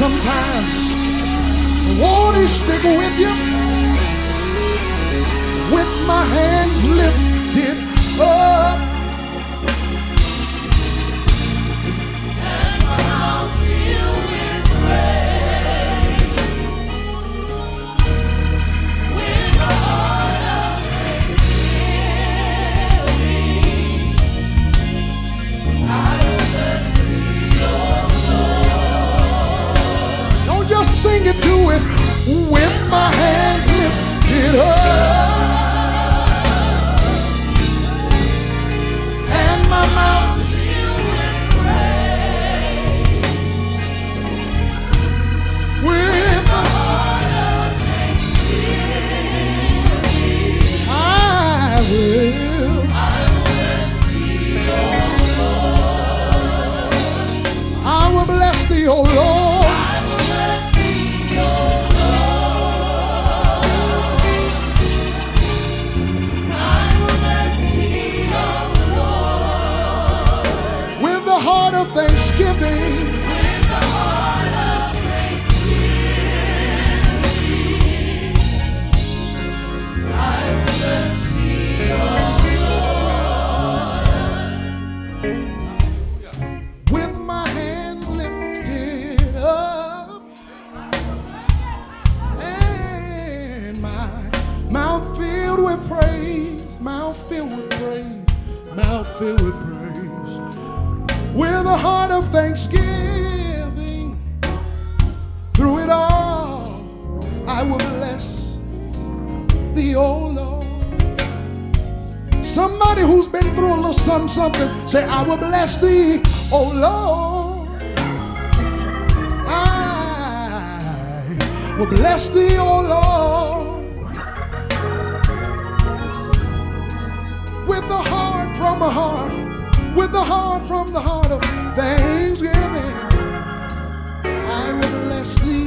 sometimes. Won't he stick with you? with praise, mouth filled with praise, mouth filled with praise. With a heart of thanksgiving, through it all, I will bless thee O Lord. Somebody who's been through a little something, something, say, I will bless thee, oh Lord. I will bless thee, O Lord. with the heart from the heart, with the heart from the heart of thanksgiving. I will bless thee.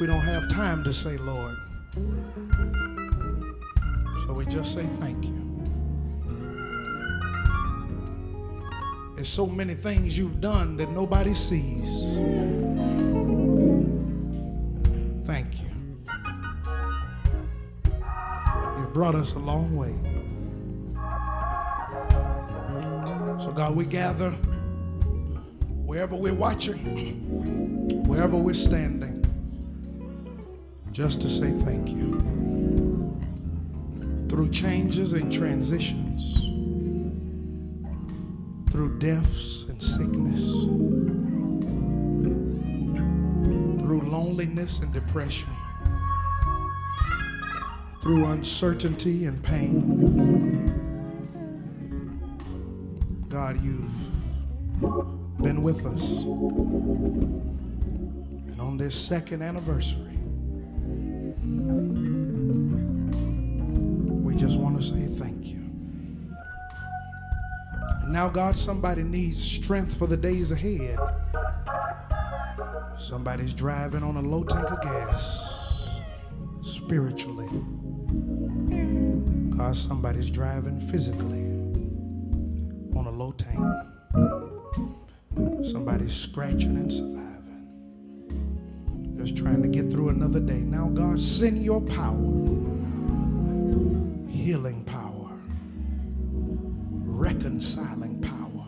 We don't have time to say, Lord. So we just say thank you. There's so many things you've done that nobody sees. Thank you. You've brought us a long way. So, God, we gather wherever we're watching, wherever we're standing, just to say thank you. Through changes and transitions, through deaths and sickness, through loneliness and depression, through uncertainty and pain. God, you've been with us. And on this second anniversary, just want to say thank you. Now, God, somebody needs strength for the days ahead. Somebody's driving on a low tank of gas spiritually. God, somebody's driving physically on a low tank. Somebody's scratching and surviving. Just trying to get through another day. Now, God, send your power, healing power, reconciling power,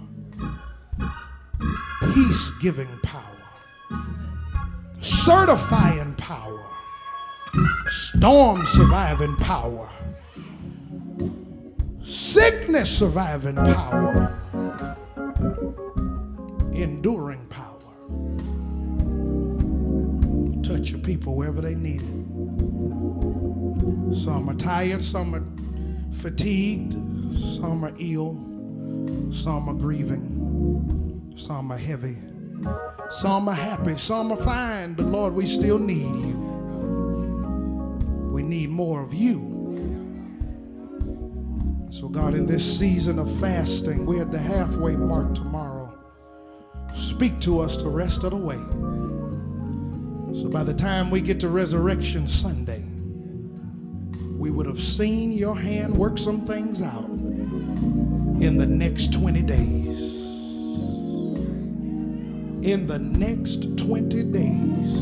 peace giving power, certifying power, storm surviving power sickness surviving power, enduring power. Touch your people wherever they need it. Some are tired, some are fatigued, some are ill, some are grieving, some are heavy, some are happy, some are fine, but Lord, we still need you. We need more of you. So, God, in this season of fasting, we're at the halfway mark tomorrow. Speak to us the rest of the way. So, by the time we get to Resurrection Sunday, we would have seen your hand work some things out in the next 20 days. In the next 20 days,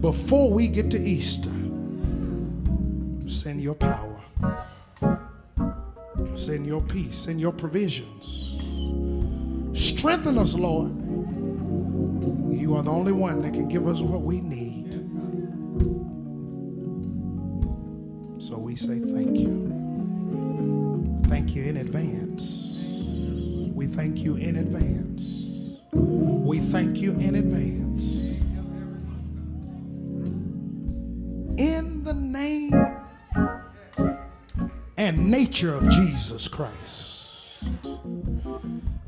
before we get to Easter, send your power. Send your peace, send your provisions. Strengthen us, Lord. You are the only one that can give us what we need. Say thank you. Thank you in advance. We thank you in advance. We thank you in advance. In the name and nature of Jesus Christ,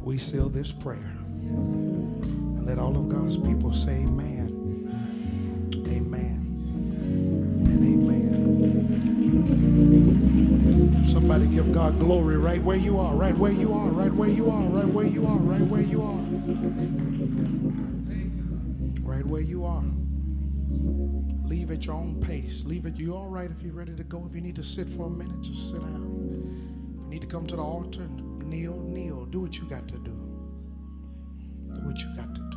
we seal this prayer. And let all of God's people say amen, amen, and amen. Somebody give God glory right where you are, right where you are, right where you are, right where you are, right where you are. Right where you are. Leave at your own pace. Leave it. You're all right if you're ready to go. If you need to sit for a minute, just sit down. If you need to come to the altar and kneel, kneel. Do what you got to do. Do what you got to do.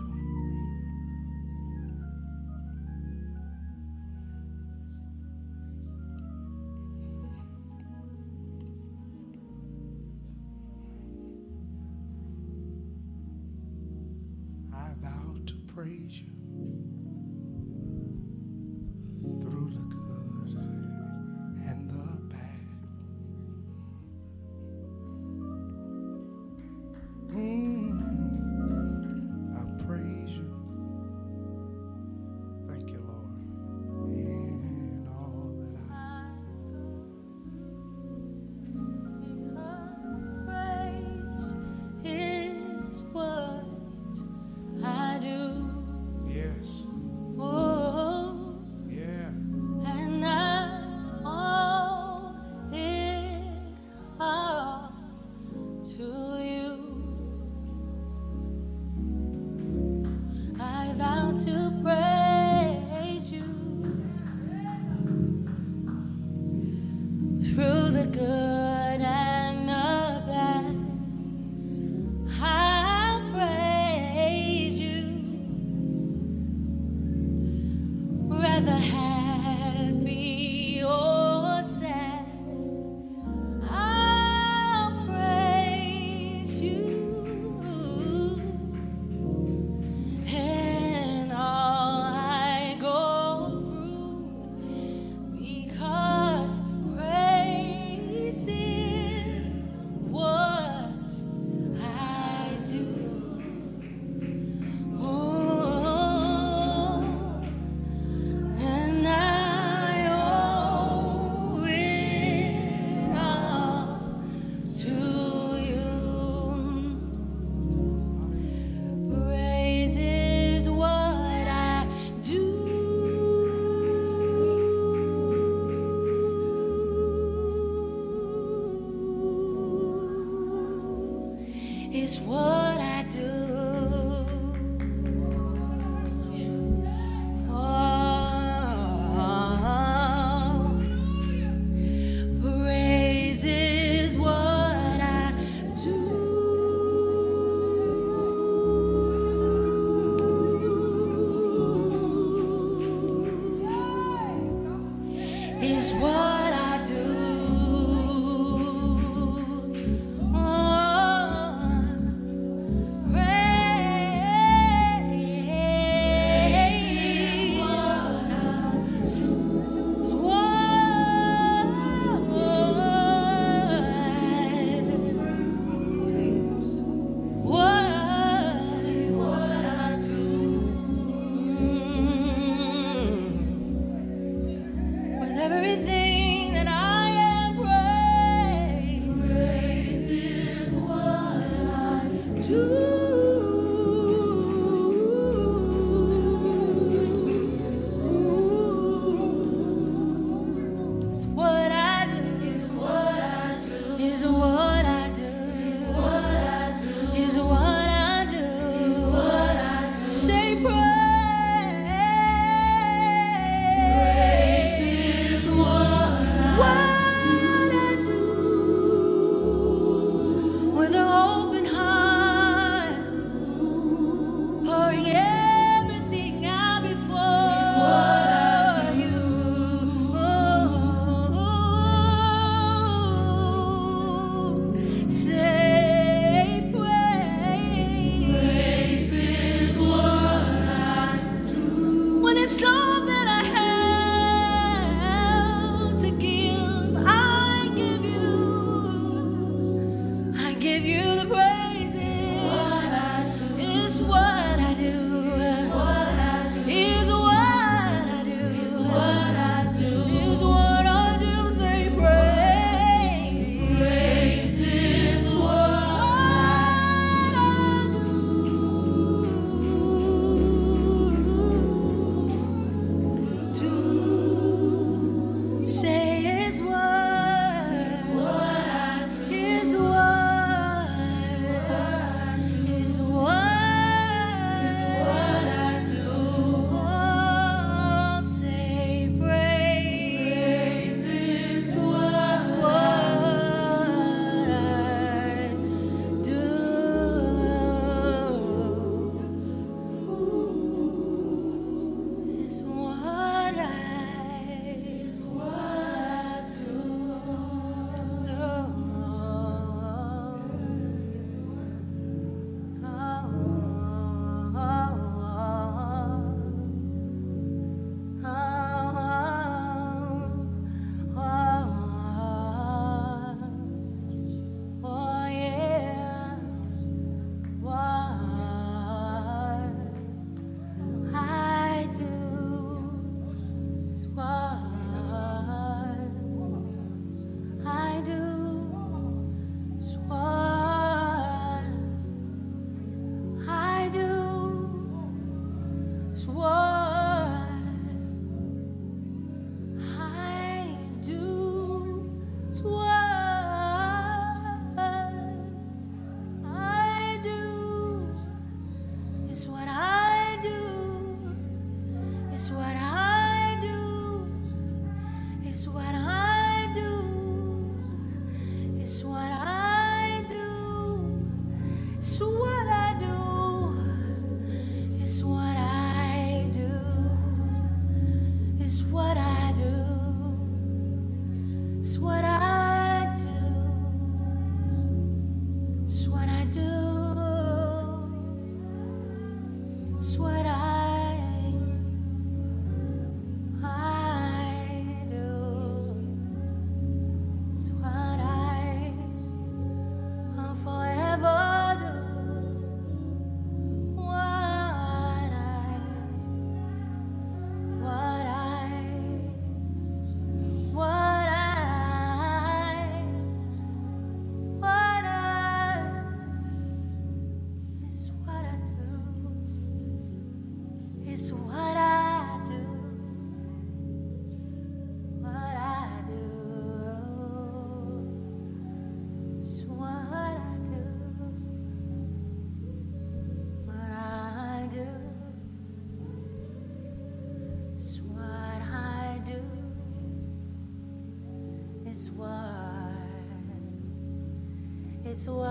It's what,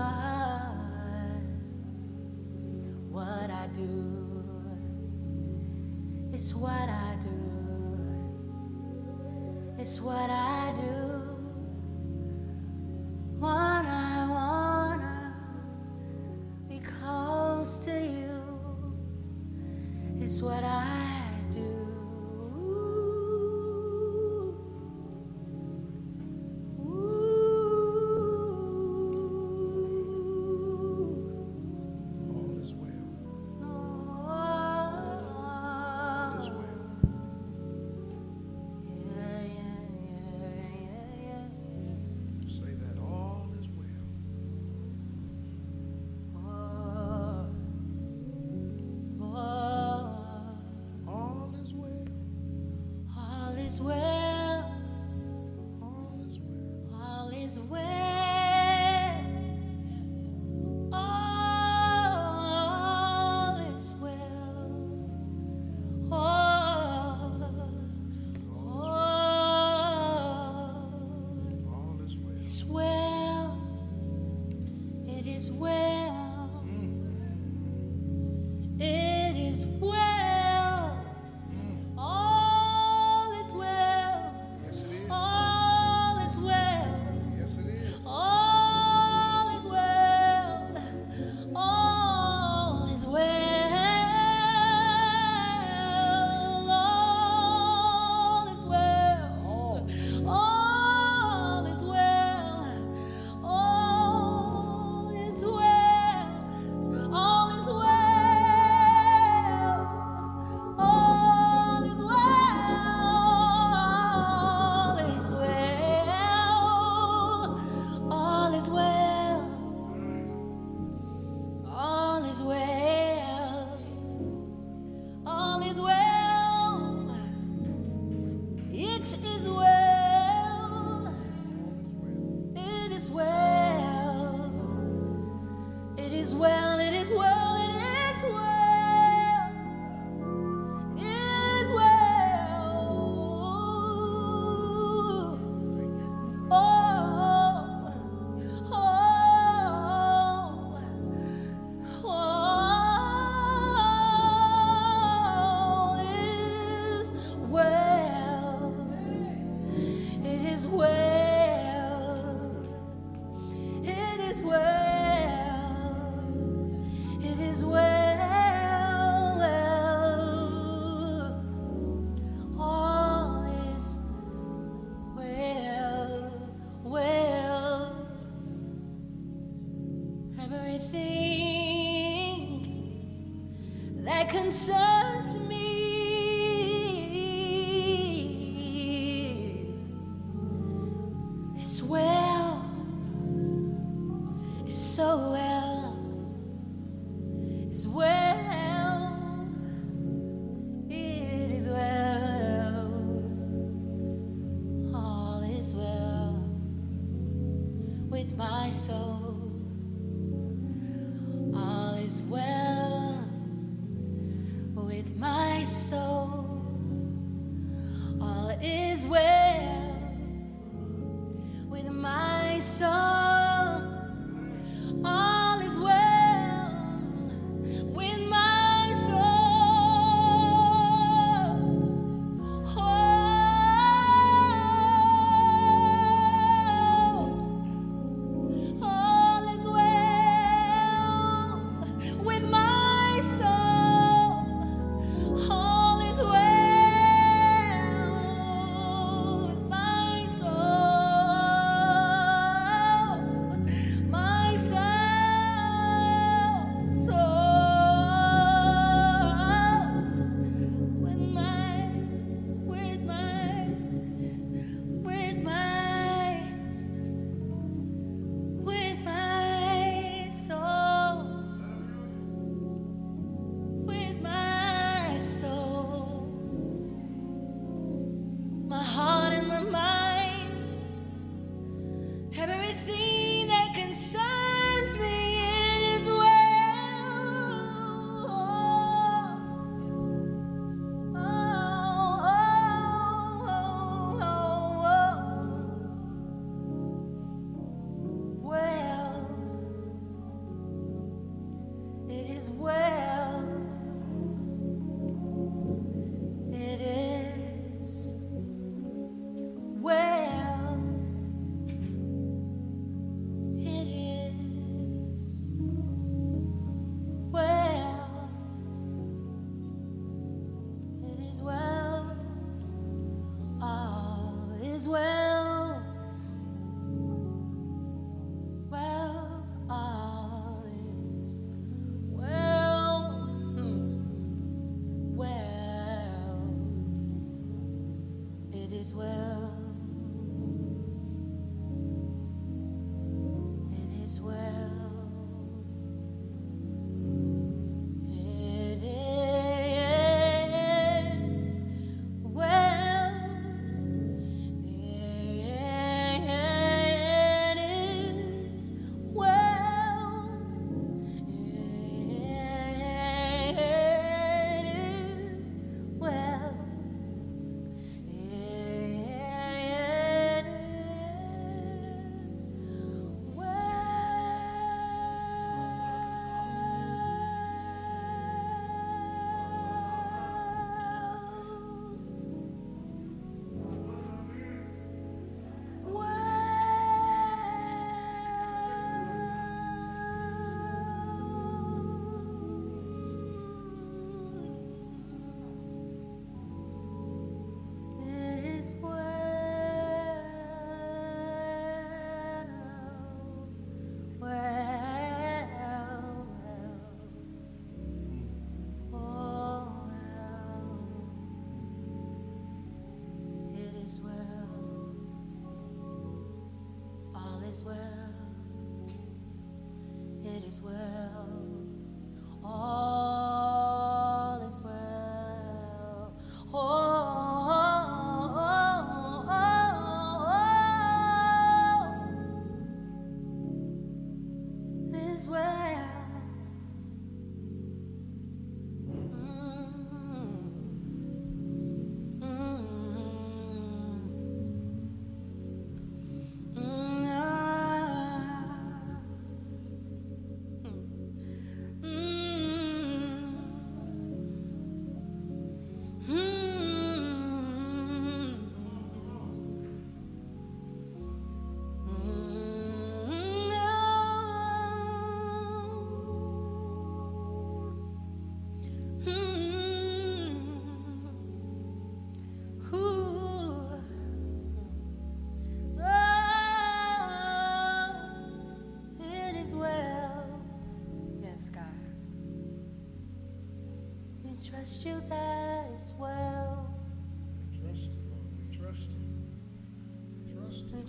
what I do. It's what I do. It's what I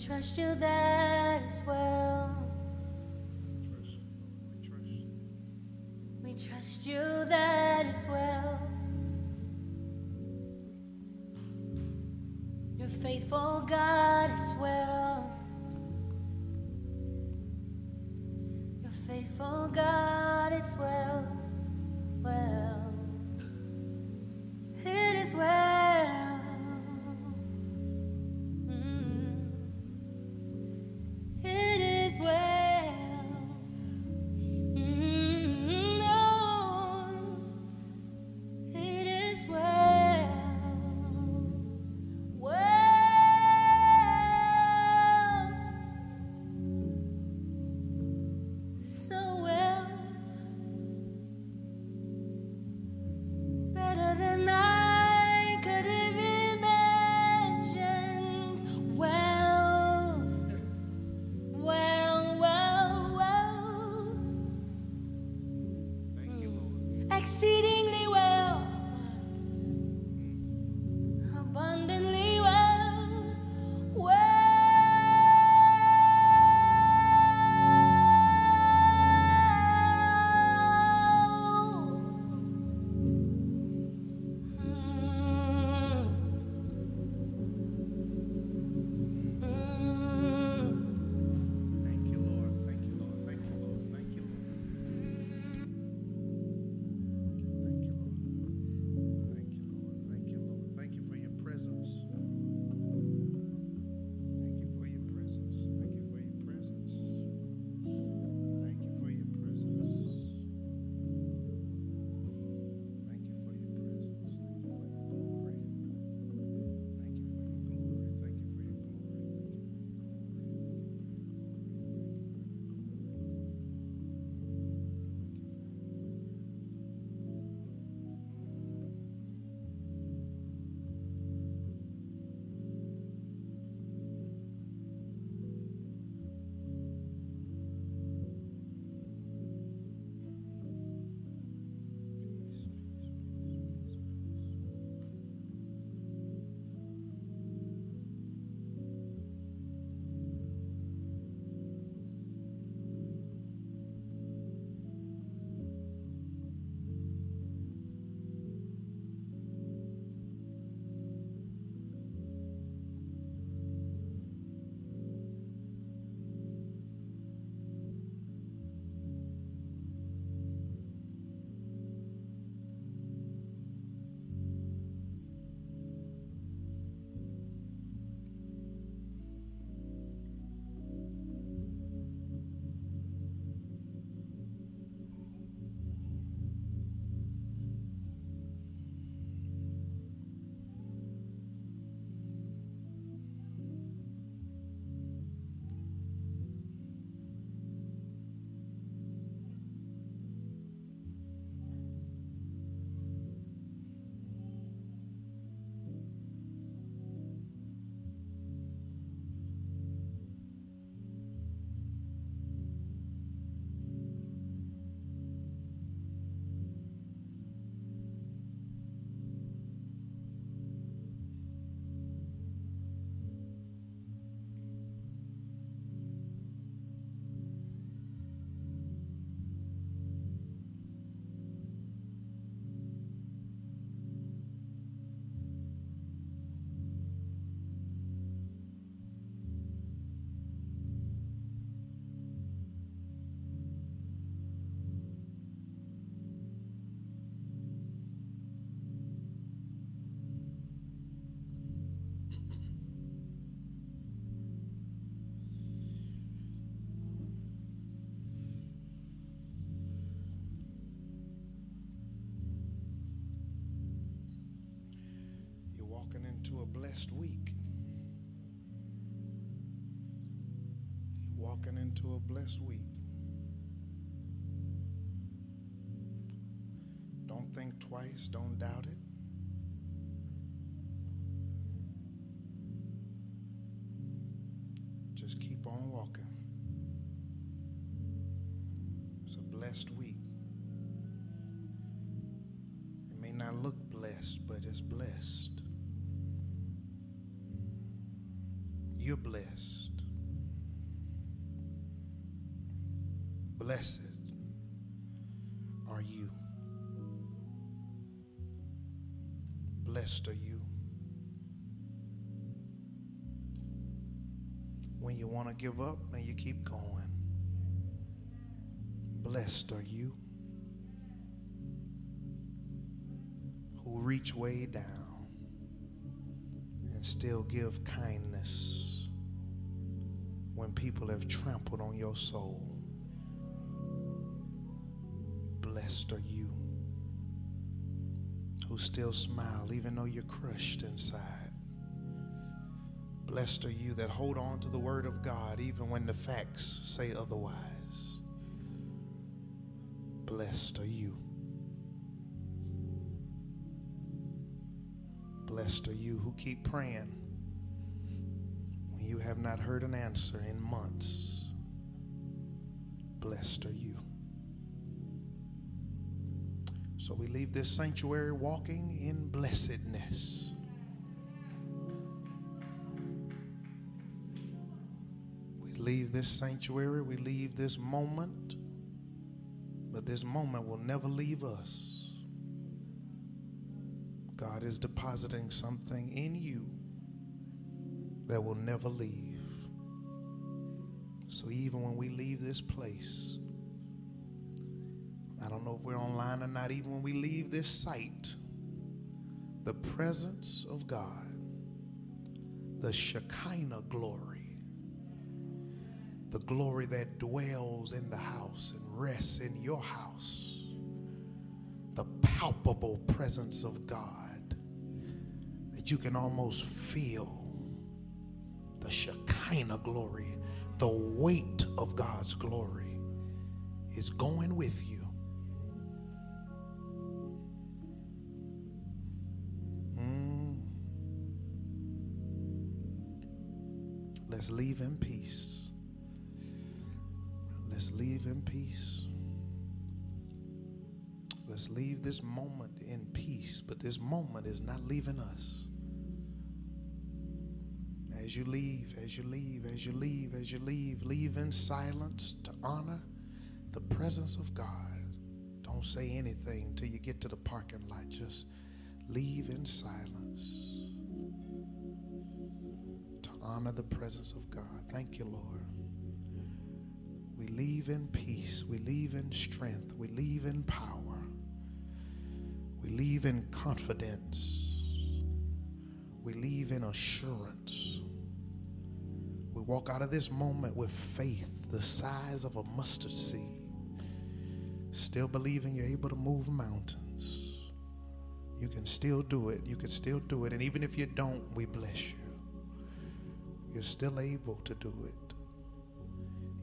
Trust you. that is well. Walking into a blessed week. You're walking into a blessed week. Don't think twice, don't doubt it. Just keep on walking. It's a blessed week. It may not look blessed, but it's blessed. You're blessed. Blessed are you. Blessed are you. When you want to give up and you keep going. Blessed are you who reach way down and still give kindness people have trampled on your soul. Blessed are you who still smile even though you're crushed inside. Blessed are you that hold on to the word of God even when the facts say otherwise. Blessed are you. Blessed are you who keep praying have not heard an answer in months. Blessed are you. So we leave this sanctuary walking in blessedness. We leave this sanctuary, we leave this moment, but this moment will never leave us. God is depositing something in you that will never leave. So even when we leave this place, I don't know if we're online or not, even when we leave this site, the presence of God, the Shekinah glory, the glory that dwells in the house and rests in your house, the palpable presence of God that you can almost feel the Shekinah glory, the weight of God's glory is going with you. Mm. Let's leave in peace. Let's leave in peace. Let's leave this moment in peace, but this moment is not leaving us. As you leave, as you leave, as you leave, as you leave, leave in silence to honor the presence of God. Don't say anything till you get to the parking lot. Just leave in silence to honor the presence of God. Thank you, Lord. We leave in peace. We leave in strength. We leave in power. We leave in confidence. We leave in assurance. We walk out of this moment with faith the size of a mustard seed, still believing you're able to move mountains. You can still do it. You can still do it. And even if you don't, we bless you. You're still able to do it.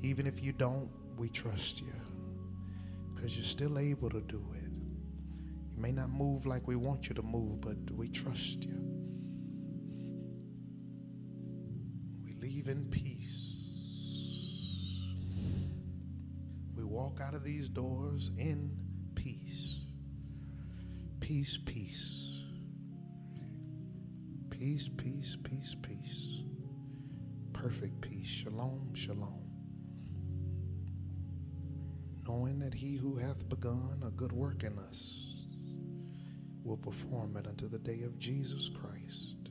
Even if you don't, we trust you because you're still able to do it. You may not move like we want you to move, but we trust you. Leave in peace. We walk out of these doors in peace. Peace, peace. Peace, peace, peace, peace. Perfect peace. Shalom, shalom knowing that he who hath begun a good work in us will perform it unto the day of Jesus Christ.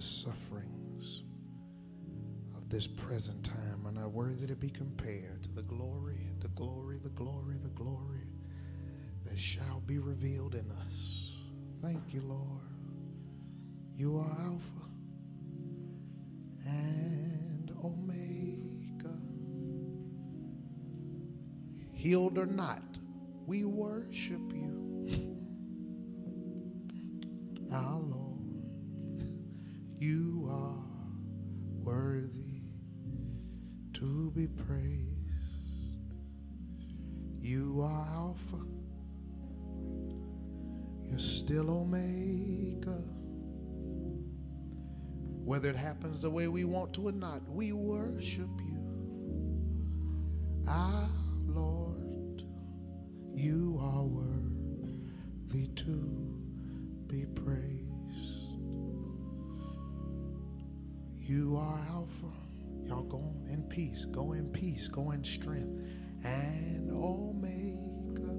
The sufferings of this present time are not worthy to be compared to the glory, the glory, the glory, the glory that shall be revealed in us. Thank you, Lord. You are Alpha and Omega. Healed or not, we worship you. <laughs> You are worthy to be praised. You are Alpha. You're still Omega. Whether it happens the way we want to or not, we worship you. Our Lord, you are worthy to be praised. You are Alpha. Y'all go in peace, go in peace, go in strength, and Omega.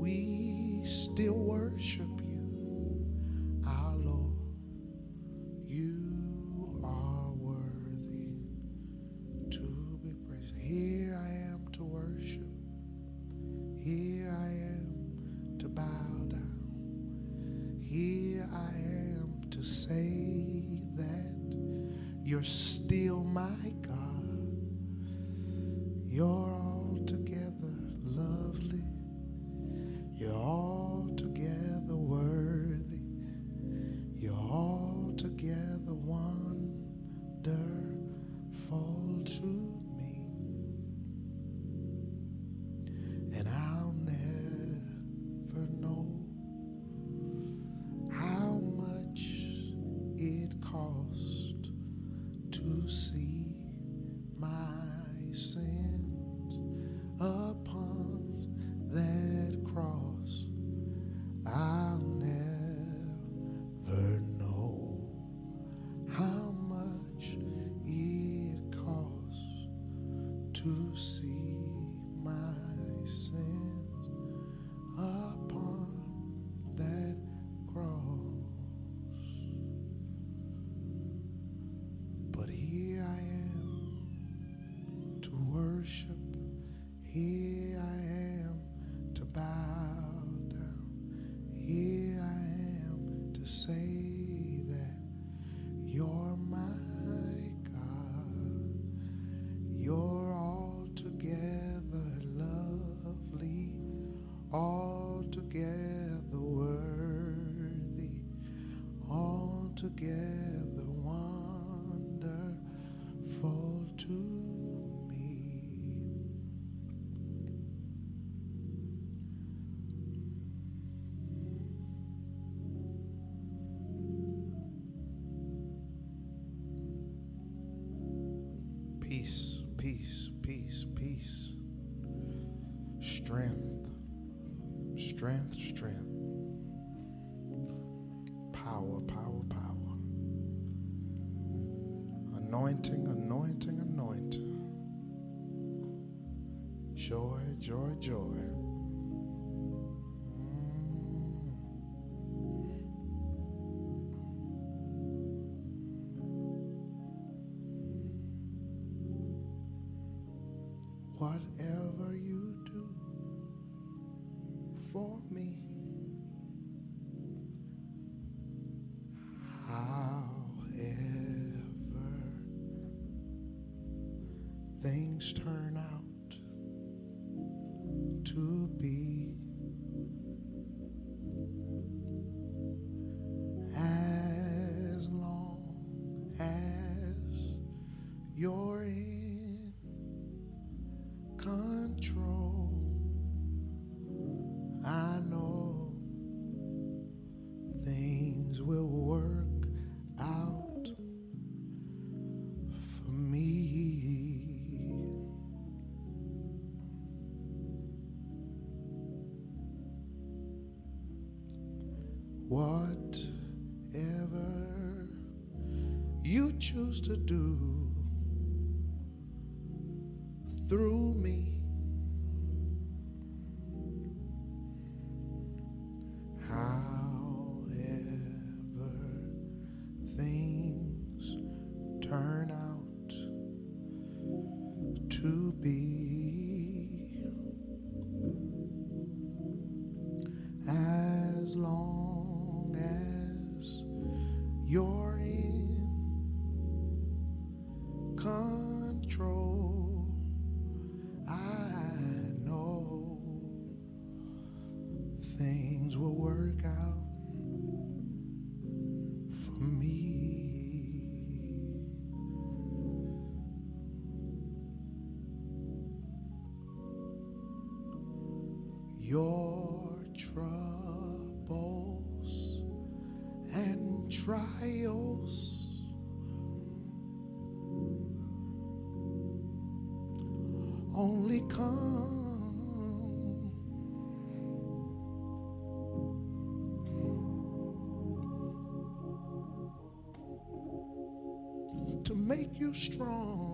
We still worship to to me. Peace, peace, peace, peace. Strength, strength, Joy, joy. Mm. Whatever you do for me, however things turn to do your troubles and trials. Only come to make you strong.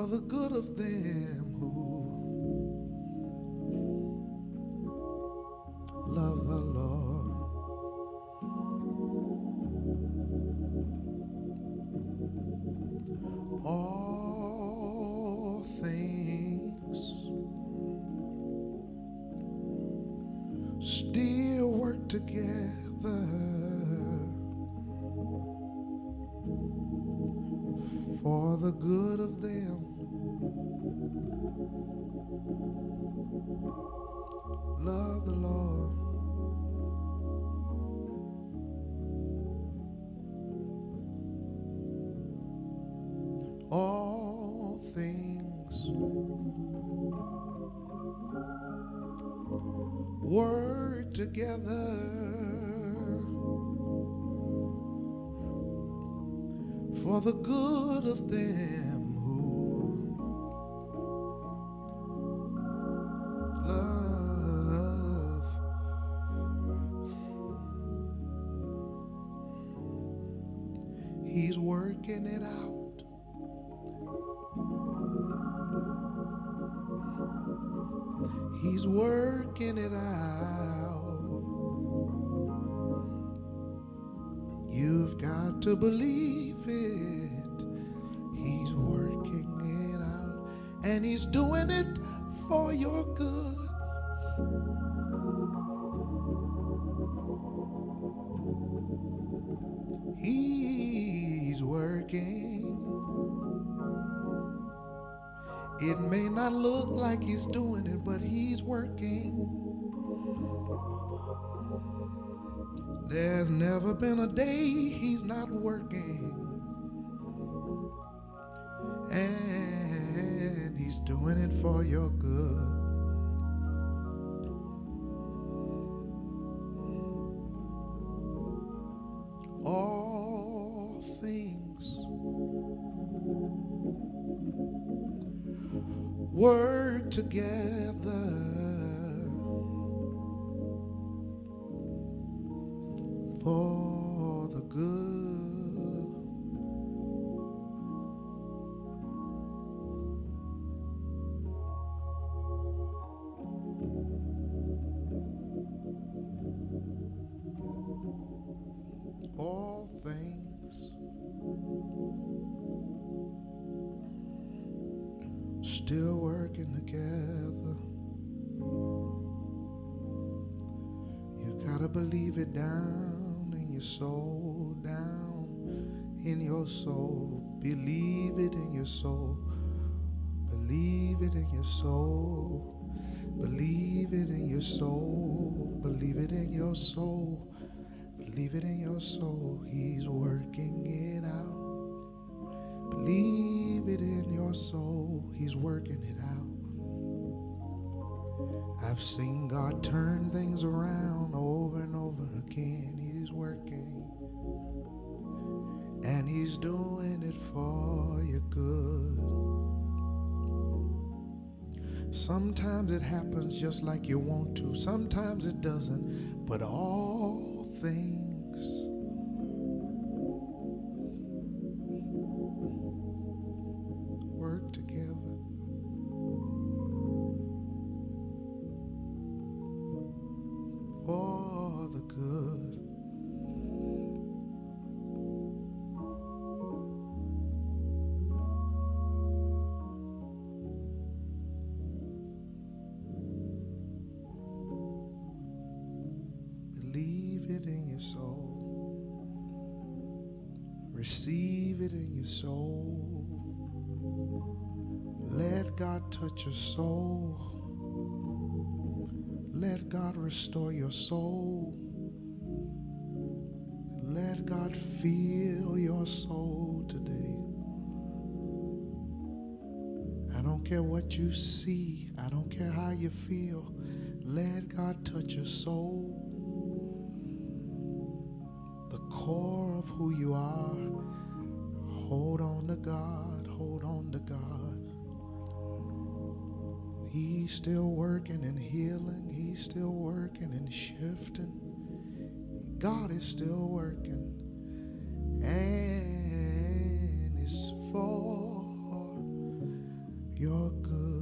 For the good of them who love the Lord. All things still work together the good of them. Love the Lord. All things work together for the good of them who love He's working it out. He's working it out. You've got to believe it. He's working it out. And he's doing it for your good. He's working. It may not look like he's doing it, but he's working. There's never been a day he's not working. And he's doing it for your good. All things work together for the good. All things still working together. You gotta believe it down your soul, down in your soul. Believe it in your soul. Believe it in your soul. Believe it in your soul. Believe it in your soul. Believe it in your soul. He's working it out. Believe it in your soul. He's working it out. I've seen God turn things around over and over again. He's working. And He's doing it for your good. Sometimes it happens just like you want to, sometimes it doesn't. But all things touch your soul. Let God restore your soul. Let God fill your soul today. I don't care what you see, I don't care how you feel. Let God touch your soul. The core of who you are. Hold on to God, hold on to God. He's still working and healing, He's still working and shifting. God is still working, and it's for your good.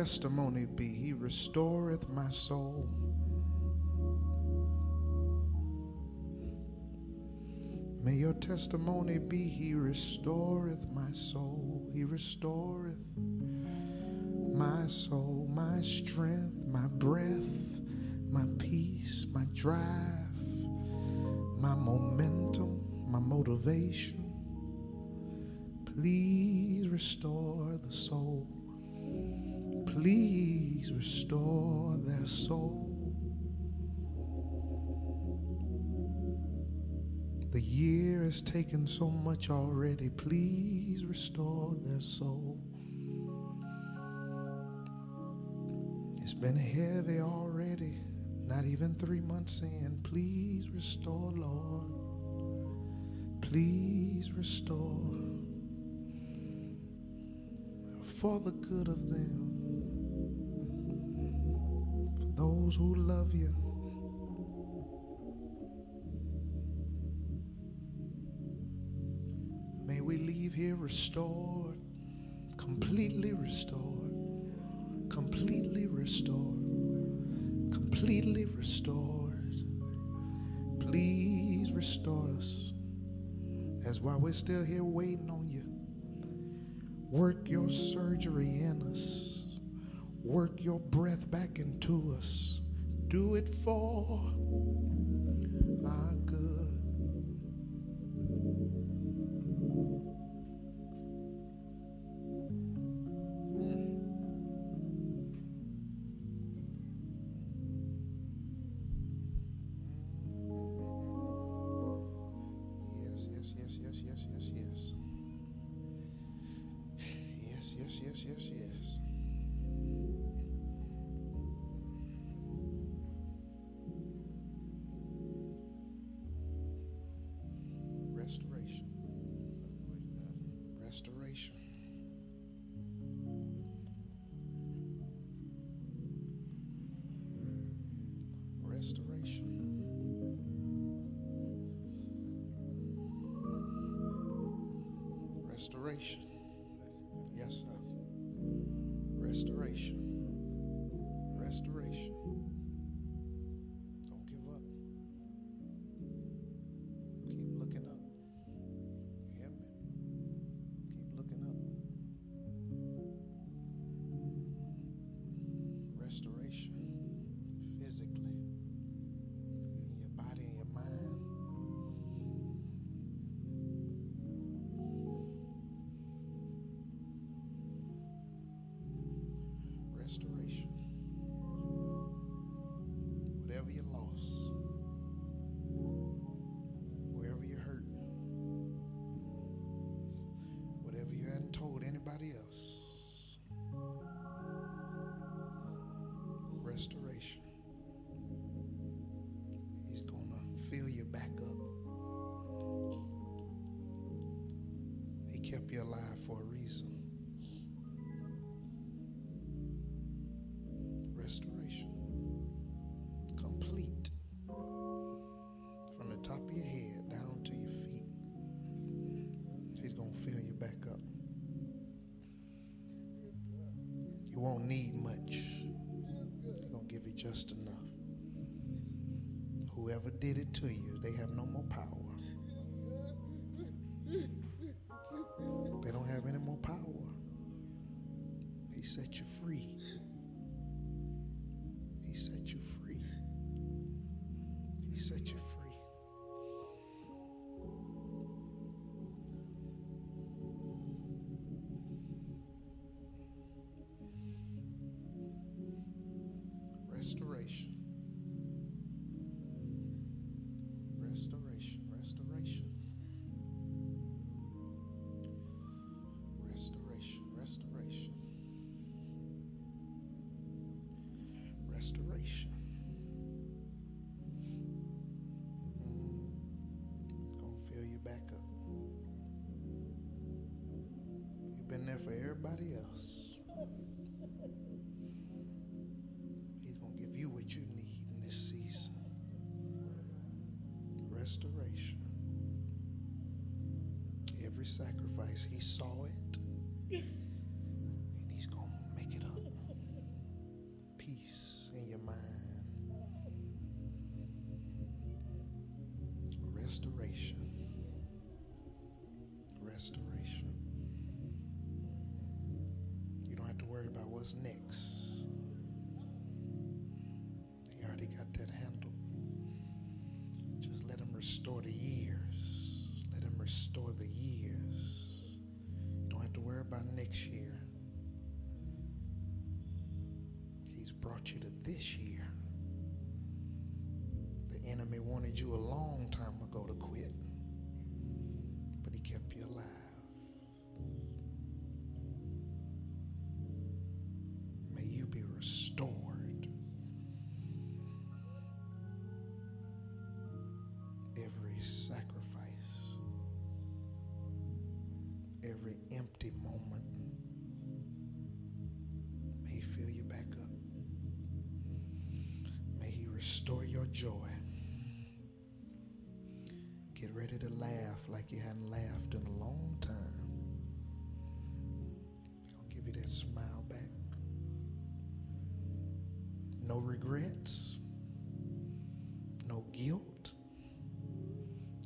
Testimony be, He restoreth my soul. May your testimony be, He restoreth my soul. He restoreth my soul, my strength, my breath, my peace, my drive, my momentum, my motivation. Please restore the soul. Please restore their soul. The year has taken so much already. Please restore their soul. It's been heavy already, not even three months in. Please restore, Lord. Please restore for the good of them, those who love you. May we leave here restored, completely restored, completely restored, completely restored. Please restore us. That's why we're still here waiting on you. Work your surgery in us. Work your breath back into us. Do it for free. Restoration. It's gonna fill you back up. You've been there for everybody else. He's gonna give you what you need in this season. Restoration. Every sacrifice, he saw it. What's next. He already got that handled. Just let him restore the years. Let him restore the years. You don't have to worry about next year. He's brought you to this year. The enemy wanted you a long time ago to quit, joy. Get ready to laugh like you hadn't laughed in a long time. He'll give you that smile back. No regrets, no guilt.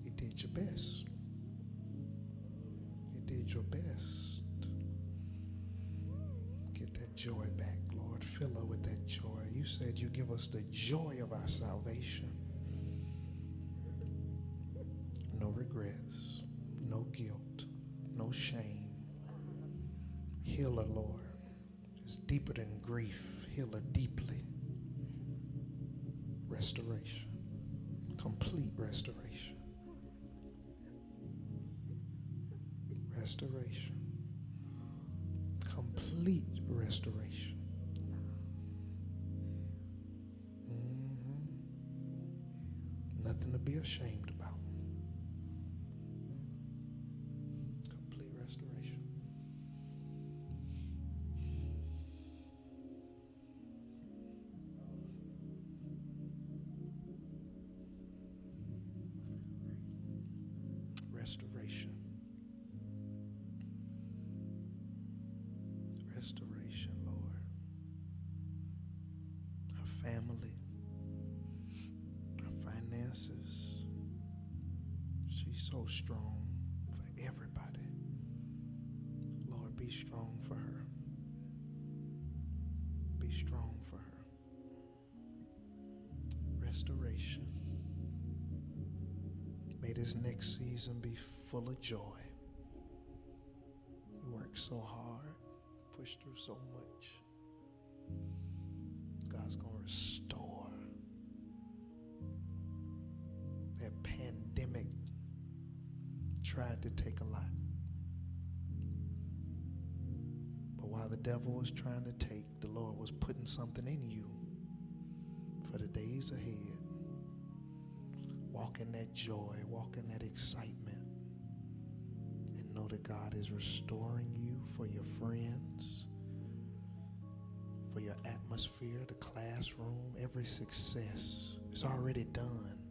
You did your best. You did your best. Get that joy back, Lord. Fill her joy. You said you give us the joy of our salvation. Strong for everybody. Lord, be strong for her. Be strong for her. Restoration. May this next season be full of joy. You worked so hard, pushed through so much. Tried to take a lot. But while the devil was trying to take, the Lord was putting something in you for the days ahead. Walk in that joy, walk in that excitement, and know that God is restoring you for your friends, for your atmosphere, the classroom, every success. It's already done.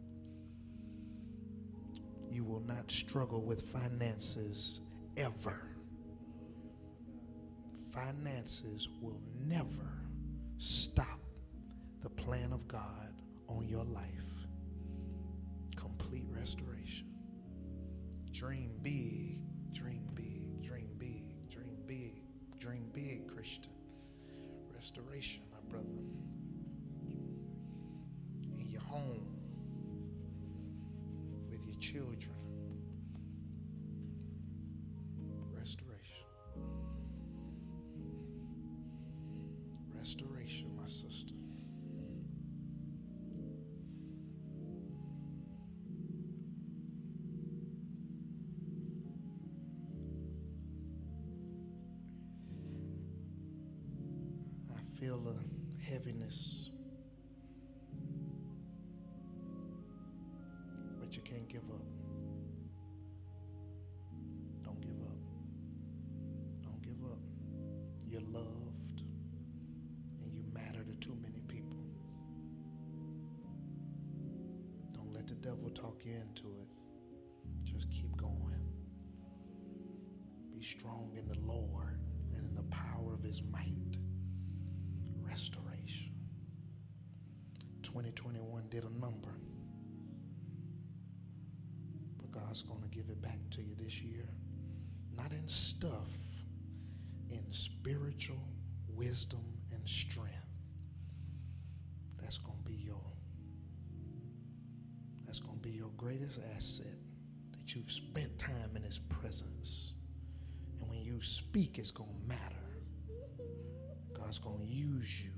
Will not struggle with finances ever. finances will never stop the plan of God on your life. Complete restoration. Dream big, dream big, dream big, dream big, dream big, Christian. Restoration, my brother. In your home, with your children. Feel a heaviness, but you can't give up. Don't give up. Don't give up. You're loved and you matter to too many people. Don't let the devil talk you into it. Just keep going. Be strong in the Lord and in the power of his might. 2021 did a number. But God's going to give it back to you this year. Not in stuff, in spiritual wisdom and strength. That's going to be your that's going to be your greatest asset that you've spent time in his presence. And when you speak it's going to matter. God's going to use you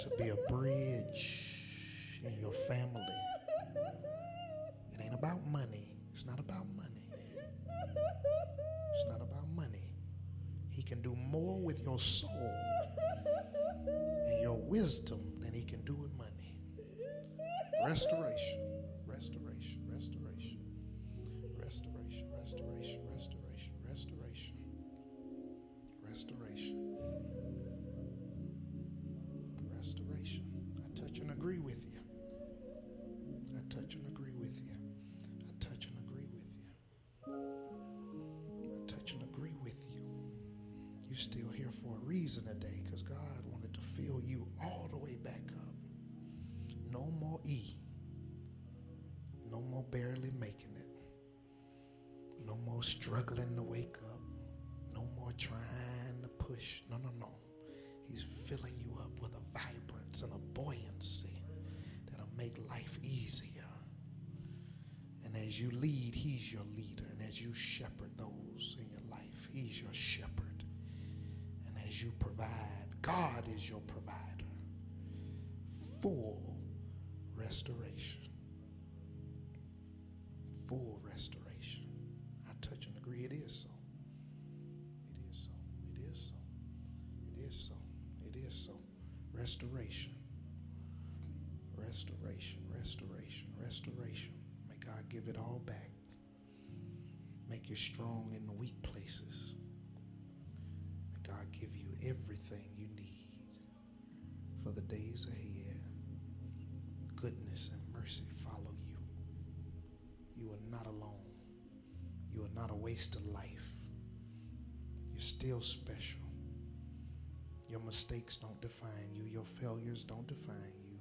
to be a bridge in your family. It ain't about money. It's not about money. It's not about money. He can do more with your soul and your wisdom than he can do with money. Restoration, restoration, restoration, restoration, restoration, you lead, He's your leader. And as you shepherd those in your life, He's your shepherd. And as you provide, God is your provider. Full restoration. Full restoration. Still special. Your mistakes don't define you. Your failures don't define you.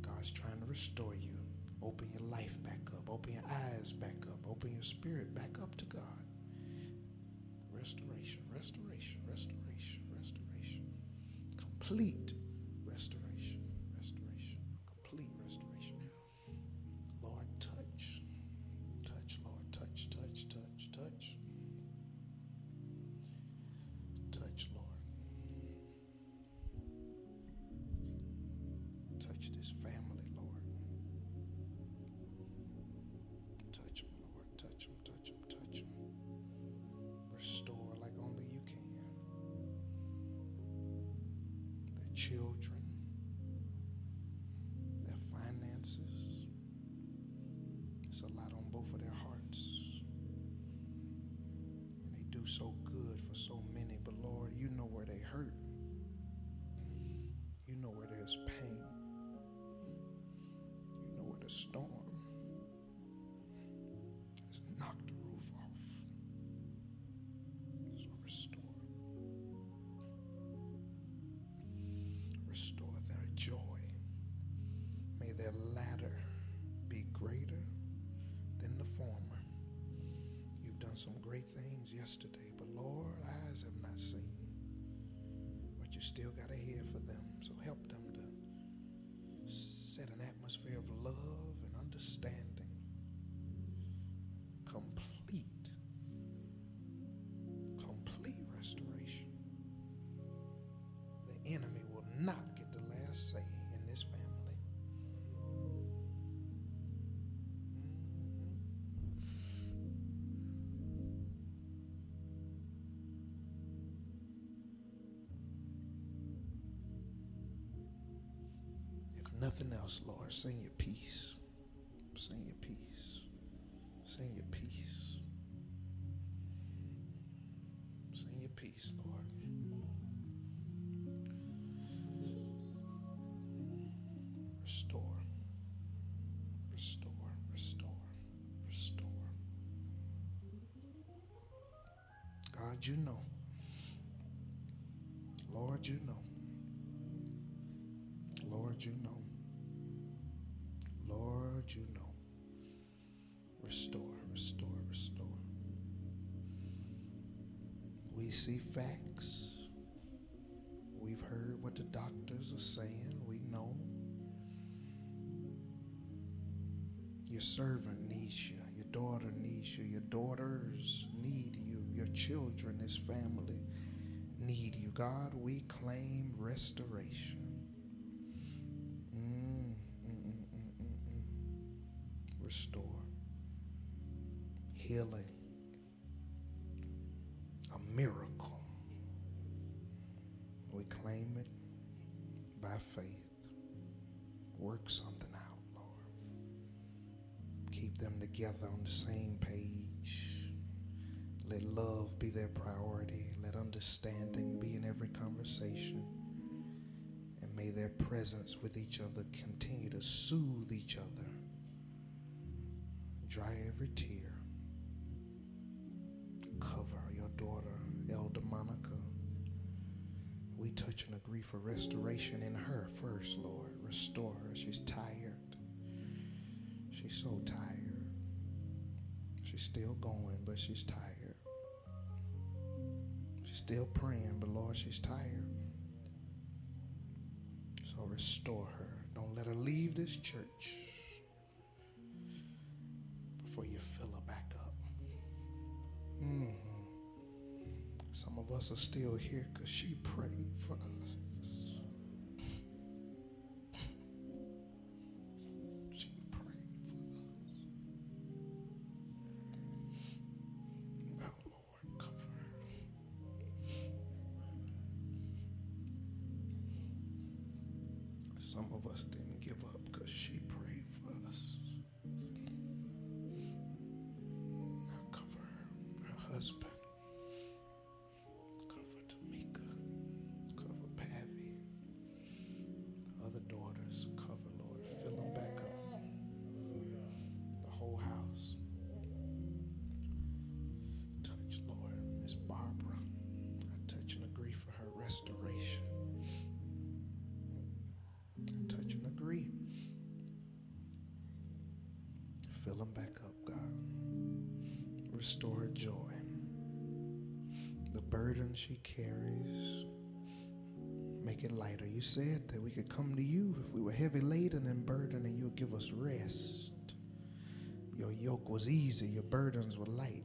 God's trying to restore you. Open your life back up. Open your eyes back up. Open your spirit back up to God. Restoration, restoration, restoration, restoration. Complete yesterday, but Lord, eyes have not seen. But you still got nothing else, Lord, sing your peace. Sing your peace. Sing your peace. Sing your peace, Lord. Your servant needs you. Your daughter needs you. Your daughters need you. Your children, this family, need you. God, we claim restoration. Still going, but she's tired. She's still praying, but Lord, she's tired. So restore her. Don't let her leave this church before you fill her back up. Mhm. Some of us are still here because she prayed for us. Could come to you if we were heavy laden and burdened, and you would give us rest. Your yoke was easy, your burdens were light.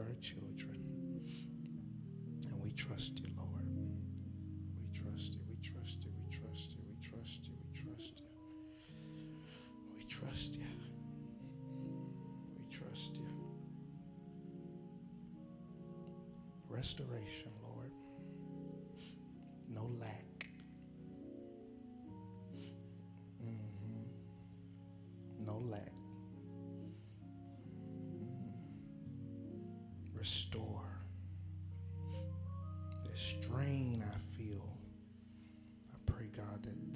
Her children. And we trust you, Lord. We trust you, we trust you, we trust you, we trust you, we trust you. We trust you. We trust you. Restoration, Lord.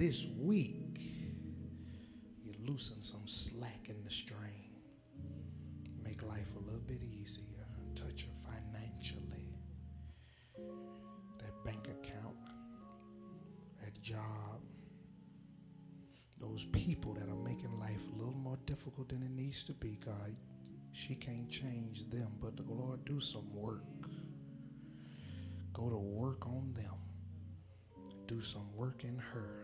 This week you loosen some slack in the strain. Make life a little bit easier. Touch her financially. That bank account, that job, those people that are making life a little more difficult than it needs to be, God. She can't change them, but the Lord do some work. Go to work on them. Do some work in her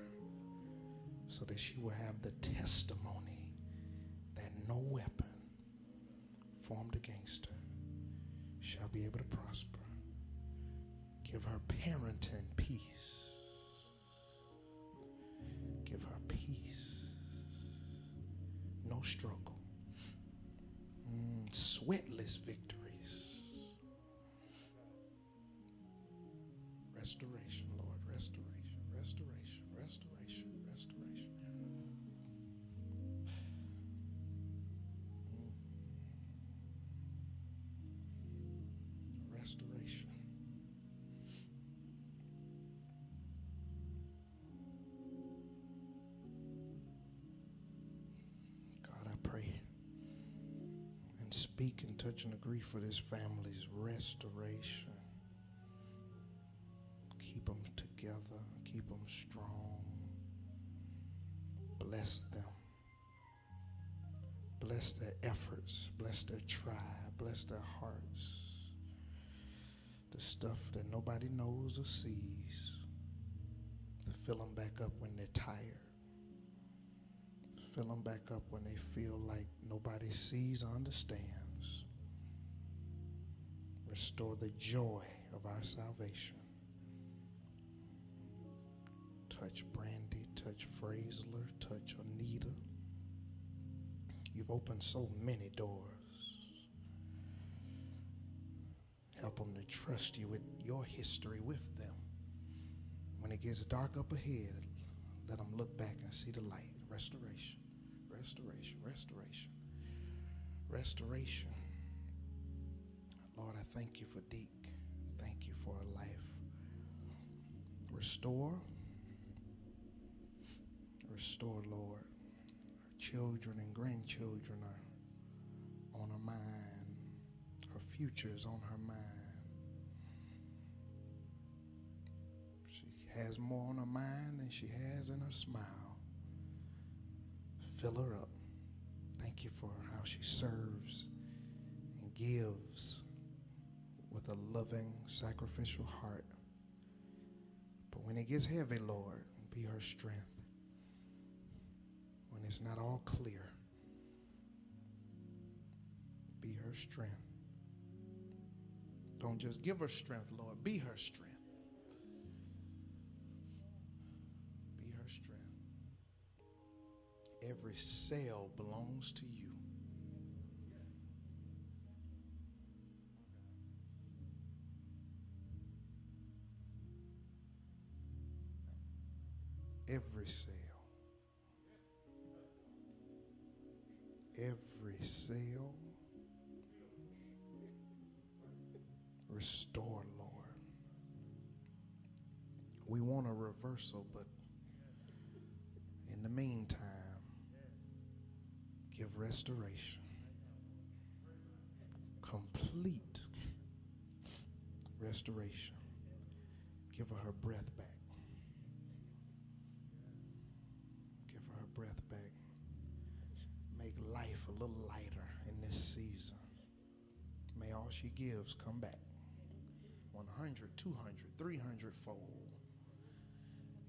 so that she will have the testimony that no weapon formed against her shall be able to prosper. Give her parenting peace. Give her peace. No struggle. Mm, sweatless victories. Restoration, Restoration, speak and touch and agree for this family's restoration. Keep them together, keep them strong. Bless them. Bless their efforts, bless their tribe, bless their hearts. The stuff that nobody knows or sees. To fill them back up when they're tired fill them back up when they feel like nobody sees or understands. Restore the joy of our salvation. Touch Brandy, touch Fraser, touch Anita. You've opened so many doors. Help them to trust you with your history with them. When it gets dark up ahead, let them look back and see the light. Restoration, restoration, restoration, restoration. Lord, I thank you for Deke. Thank you for a life. Restore, restore, Lord. Her children and grandchildren are on her mind. Her future is on her mind. She has more on her mind than she has in her smile. Fill her up. Thank you for how she serves and gives with a loving, sacrificial heart. But when it gets heavy, Lord, be her strength. When it's not all clear, be her strength. Don't just give her strength, Lord, be her strength. Every cell belongs to you. Every cell. Every cell. Restore, Lord. We want a reversal, but in the meantime, give restoration. Complete restoration. Give her her breath back. Give her her breath back. Make life a little lighter in this season. May all she gives come back 100, 200, 300 fold.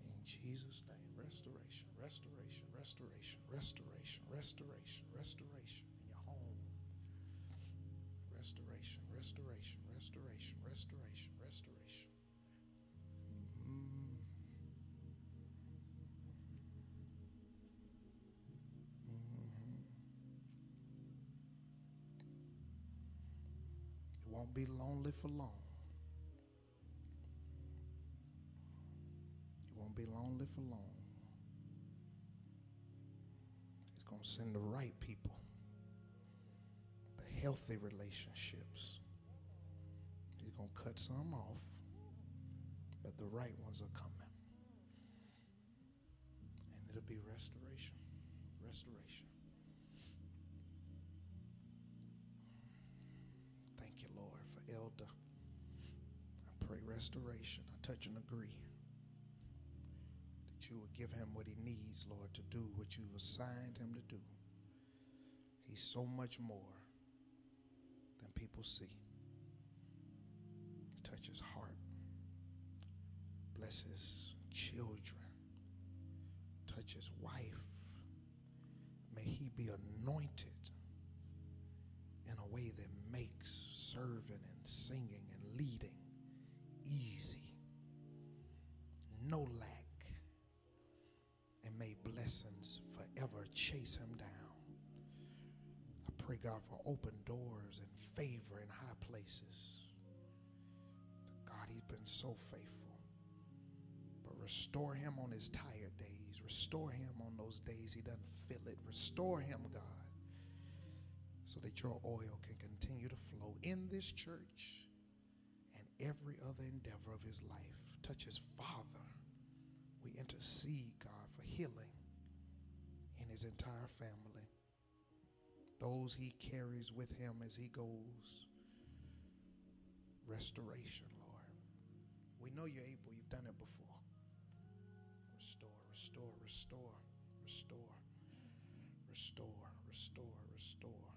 In Jesus' name, restoration, restoration, restoration, restoration, restoration, restoration in your home. Restoration, restoration, restoration, restoration, restoration. Mm. Mhm. You won't be lonely for long. You won't be lonely for long. Send the right people, the healthy relationships. He's going to cut some off, but the right ones are coming. And it'll be restoration. Restoration. Thank you, Lord, for Elder. I pray restoration. I touch and agree you would give him what he needs, Lord, to do what you've assigned him to do. He's so much more than people see. Touch his heart. Bless his children. Touch his wife. May he be anointed in a way that makes serving and singing and leading easy. No chase him down. I pray, God, for open doors and favor in high places. God, he's been so faithful. But restore him on his tired days. Restore him on those days he doesn't feel it. Restore him, God, so that your oil can continue to flow in this church and every other endeavor of his life. Touch his father. We intercede, God, for healing in his entire family. Those he carries with him as he goes. Restoration, Lord. We know you're able. You've done it before. Restore, restore, restore, restore, restore, restore, restore.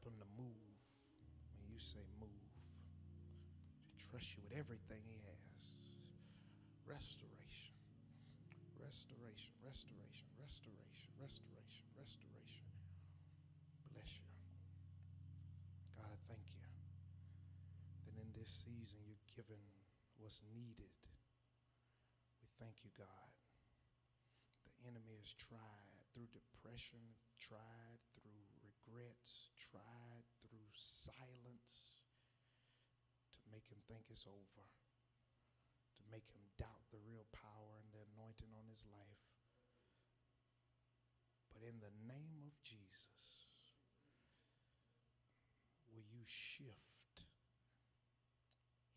Help him to move when you say move. To trust you with everything he has. Restoration, restoration, restoration, restoration, restoration, restoration. Bless you. God, I thank you that in this season you're giving what's needed. We thank you, God. The enemy has tried through depression, tried regrets, tried through silence to make him think it's over, to make him doubt the real power and the anointing on his life. But in the name of Jesus, will you shift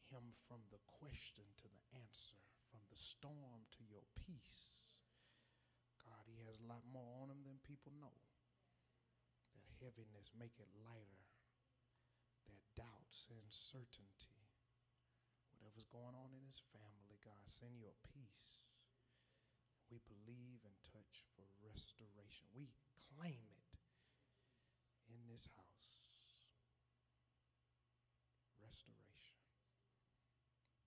him from the question to the answer, from the storm to your peace? God, he has a lot more on him than people know. Heaviness, make it lighter. That doubts, and uncertainty, whatever's going on in his family, God, send your peace. We believe and touch for restoration. We claim it in this house. Restoration.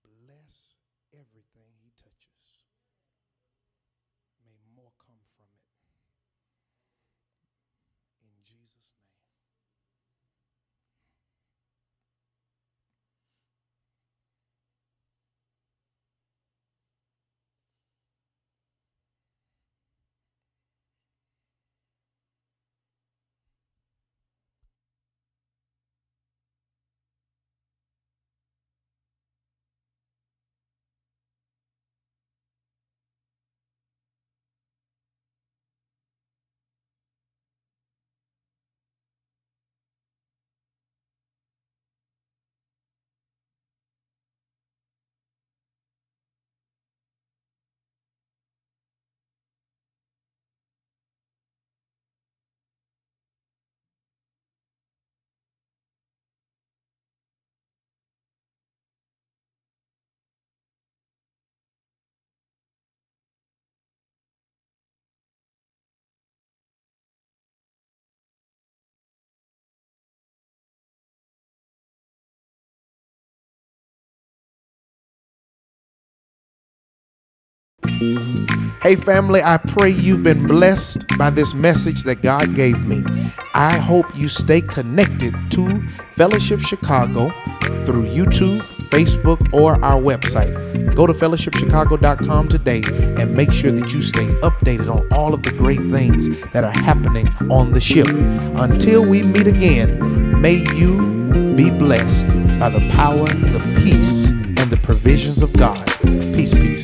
Bless everything he touches. May more come from it. In Jesus' Hey, family, I pray you've been blessed by this message that God gave me. I hope you stay connected to Fellowship Chicago through YouTube, Facebook, or our website. Go to fellowshipchicago.com today and make sure that you stay updated on all of the great things that are happening on the ship. Until we meet again, may you be blessed by the power, the peace, and the provisions of God. Peace be